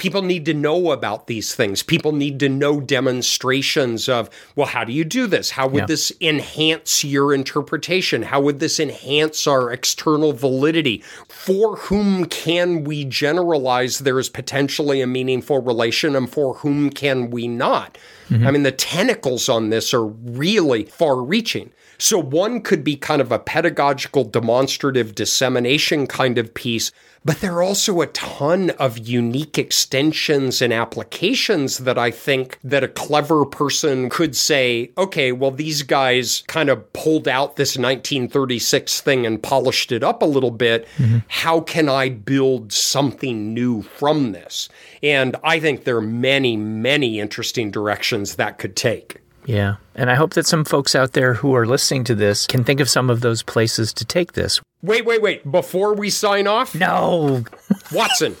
People need to know about these things. People need to know demonstrations of, well, how do you do this? How would
Yeah.
this enhance your interpretation? How would this enhance our external validity? For whom can we generalize there is potentially a meaningful relation and for whom can we not? Mm-hmm. I mean, the tentacles on this are really far reaching. So, one could be kind of a pedagogical, demonstrative dissemination kind of piece, but there are also a ton of unique extensions and applications that I think that a clever person could say, okay, well, these guys kind of pulled out this 1936 thing and polished it up a little bit. Mm-hmm. How can I build something new from this? And I think there are many, many interesting directions that could take.
Yeah. And I hope that some folks out there who are listening to this can think of some of those places to take this.
Wait, wait, wait. Before we sign off,
No.
Watson,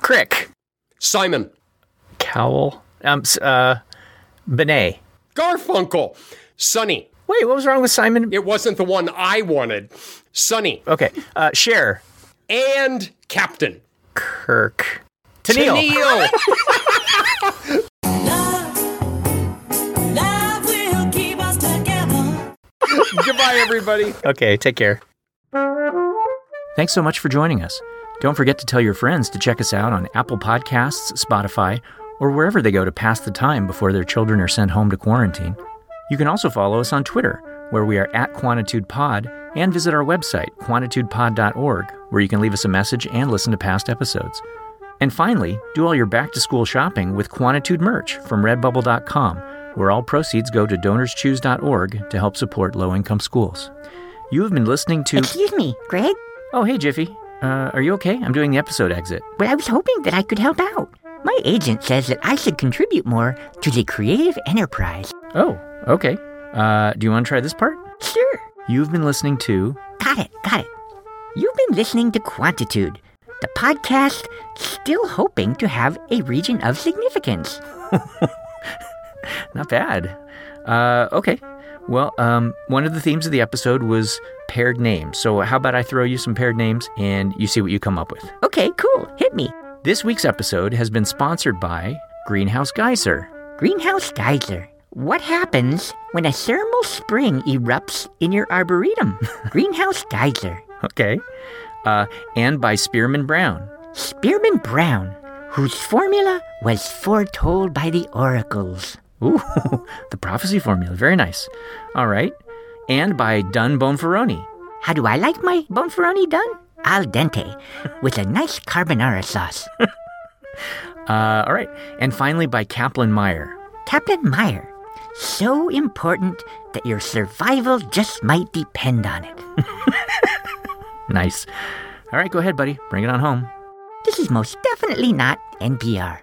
Crick.
Simon,
Cowell. Um, uh, Benet.
Garfunkel, Sonny.
Wait, what was wrong with Simon?
It wasn't the one I wanted. Sonny
Okay. Uh, Cher.
and Captain.
Kirk. Tennille.
Tennille. Goodbye, everybody.
Okay, take care. Thanks so much for joining us. Don't forget to tell your friends to check us out on Apple Podcasts, Spotify, or wherever they go to pass the time before their children are sent home to quarantine. You can also follow us on Twitter, where we are at QuantitudePod, and visit our website, quantitudepod.org, where you can leave us a message and listen to past episodes. And finally, do all your back to school shopping with Quantitude merch from redbubble.com, where all proceeds go to donorschoose.org to help support low income schools. You have been listening to.
Excuse me, Greg.
Oh, hey, Jiffy. Uh, are you okay? I'm doing the episode exit.
Well, I was hoping that I could help out. My agent says that I should contribute more to the creative enterprise.
Oh, okay. Uh, do you want to try this part?
Sure.
You've been listening to.
Got it, got it. You've been listening to Quantitude, the podcast still hoping to have a region of significance.
Not bad. Uh, okay. Well, um, one of the themes of the episode was paired names. So, how about I throw you some paired names and you see what you come up with?
Okay, cool. Hit me.
This week's episode has been sponsored by Greenhouse Geisser.
Greenhouse geyser. What happens when a thermal spring erupts in your arboretum? Greenhouse geyser.
Okay. Uh, and by Spearman Brown.
Spearman Brown, whose formula was foretold by the oracles.
Ooh, the prophecy formula. Very nice. All right. And by Dunn Bonferroni.
How do I like my bonferroni done? Al dente, with a nice carbonara sauce.
Uh, all right. And finally by Kaplan Meier.
Captain Meyer, so important that your survival just might depend on it.
Nice. All right, go ahead, buddy. Bring it on home.
This is most definitely not NPR.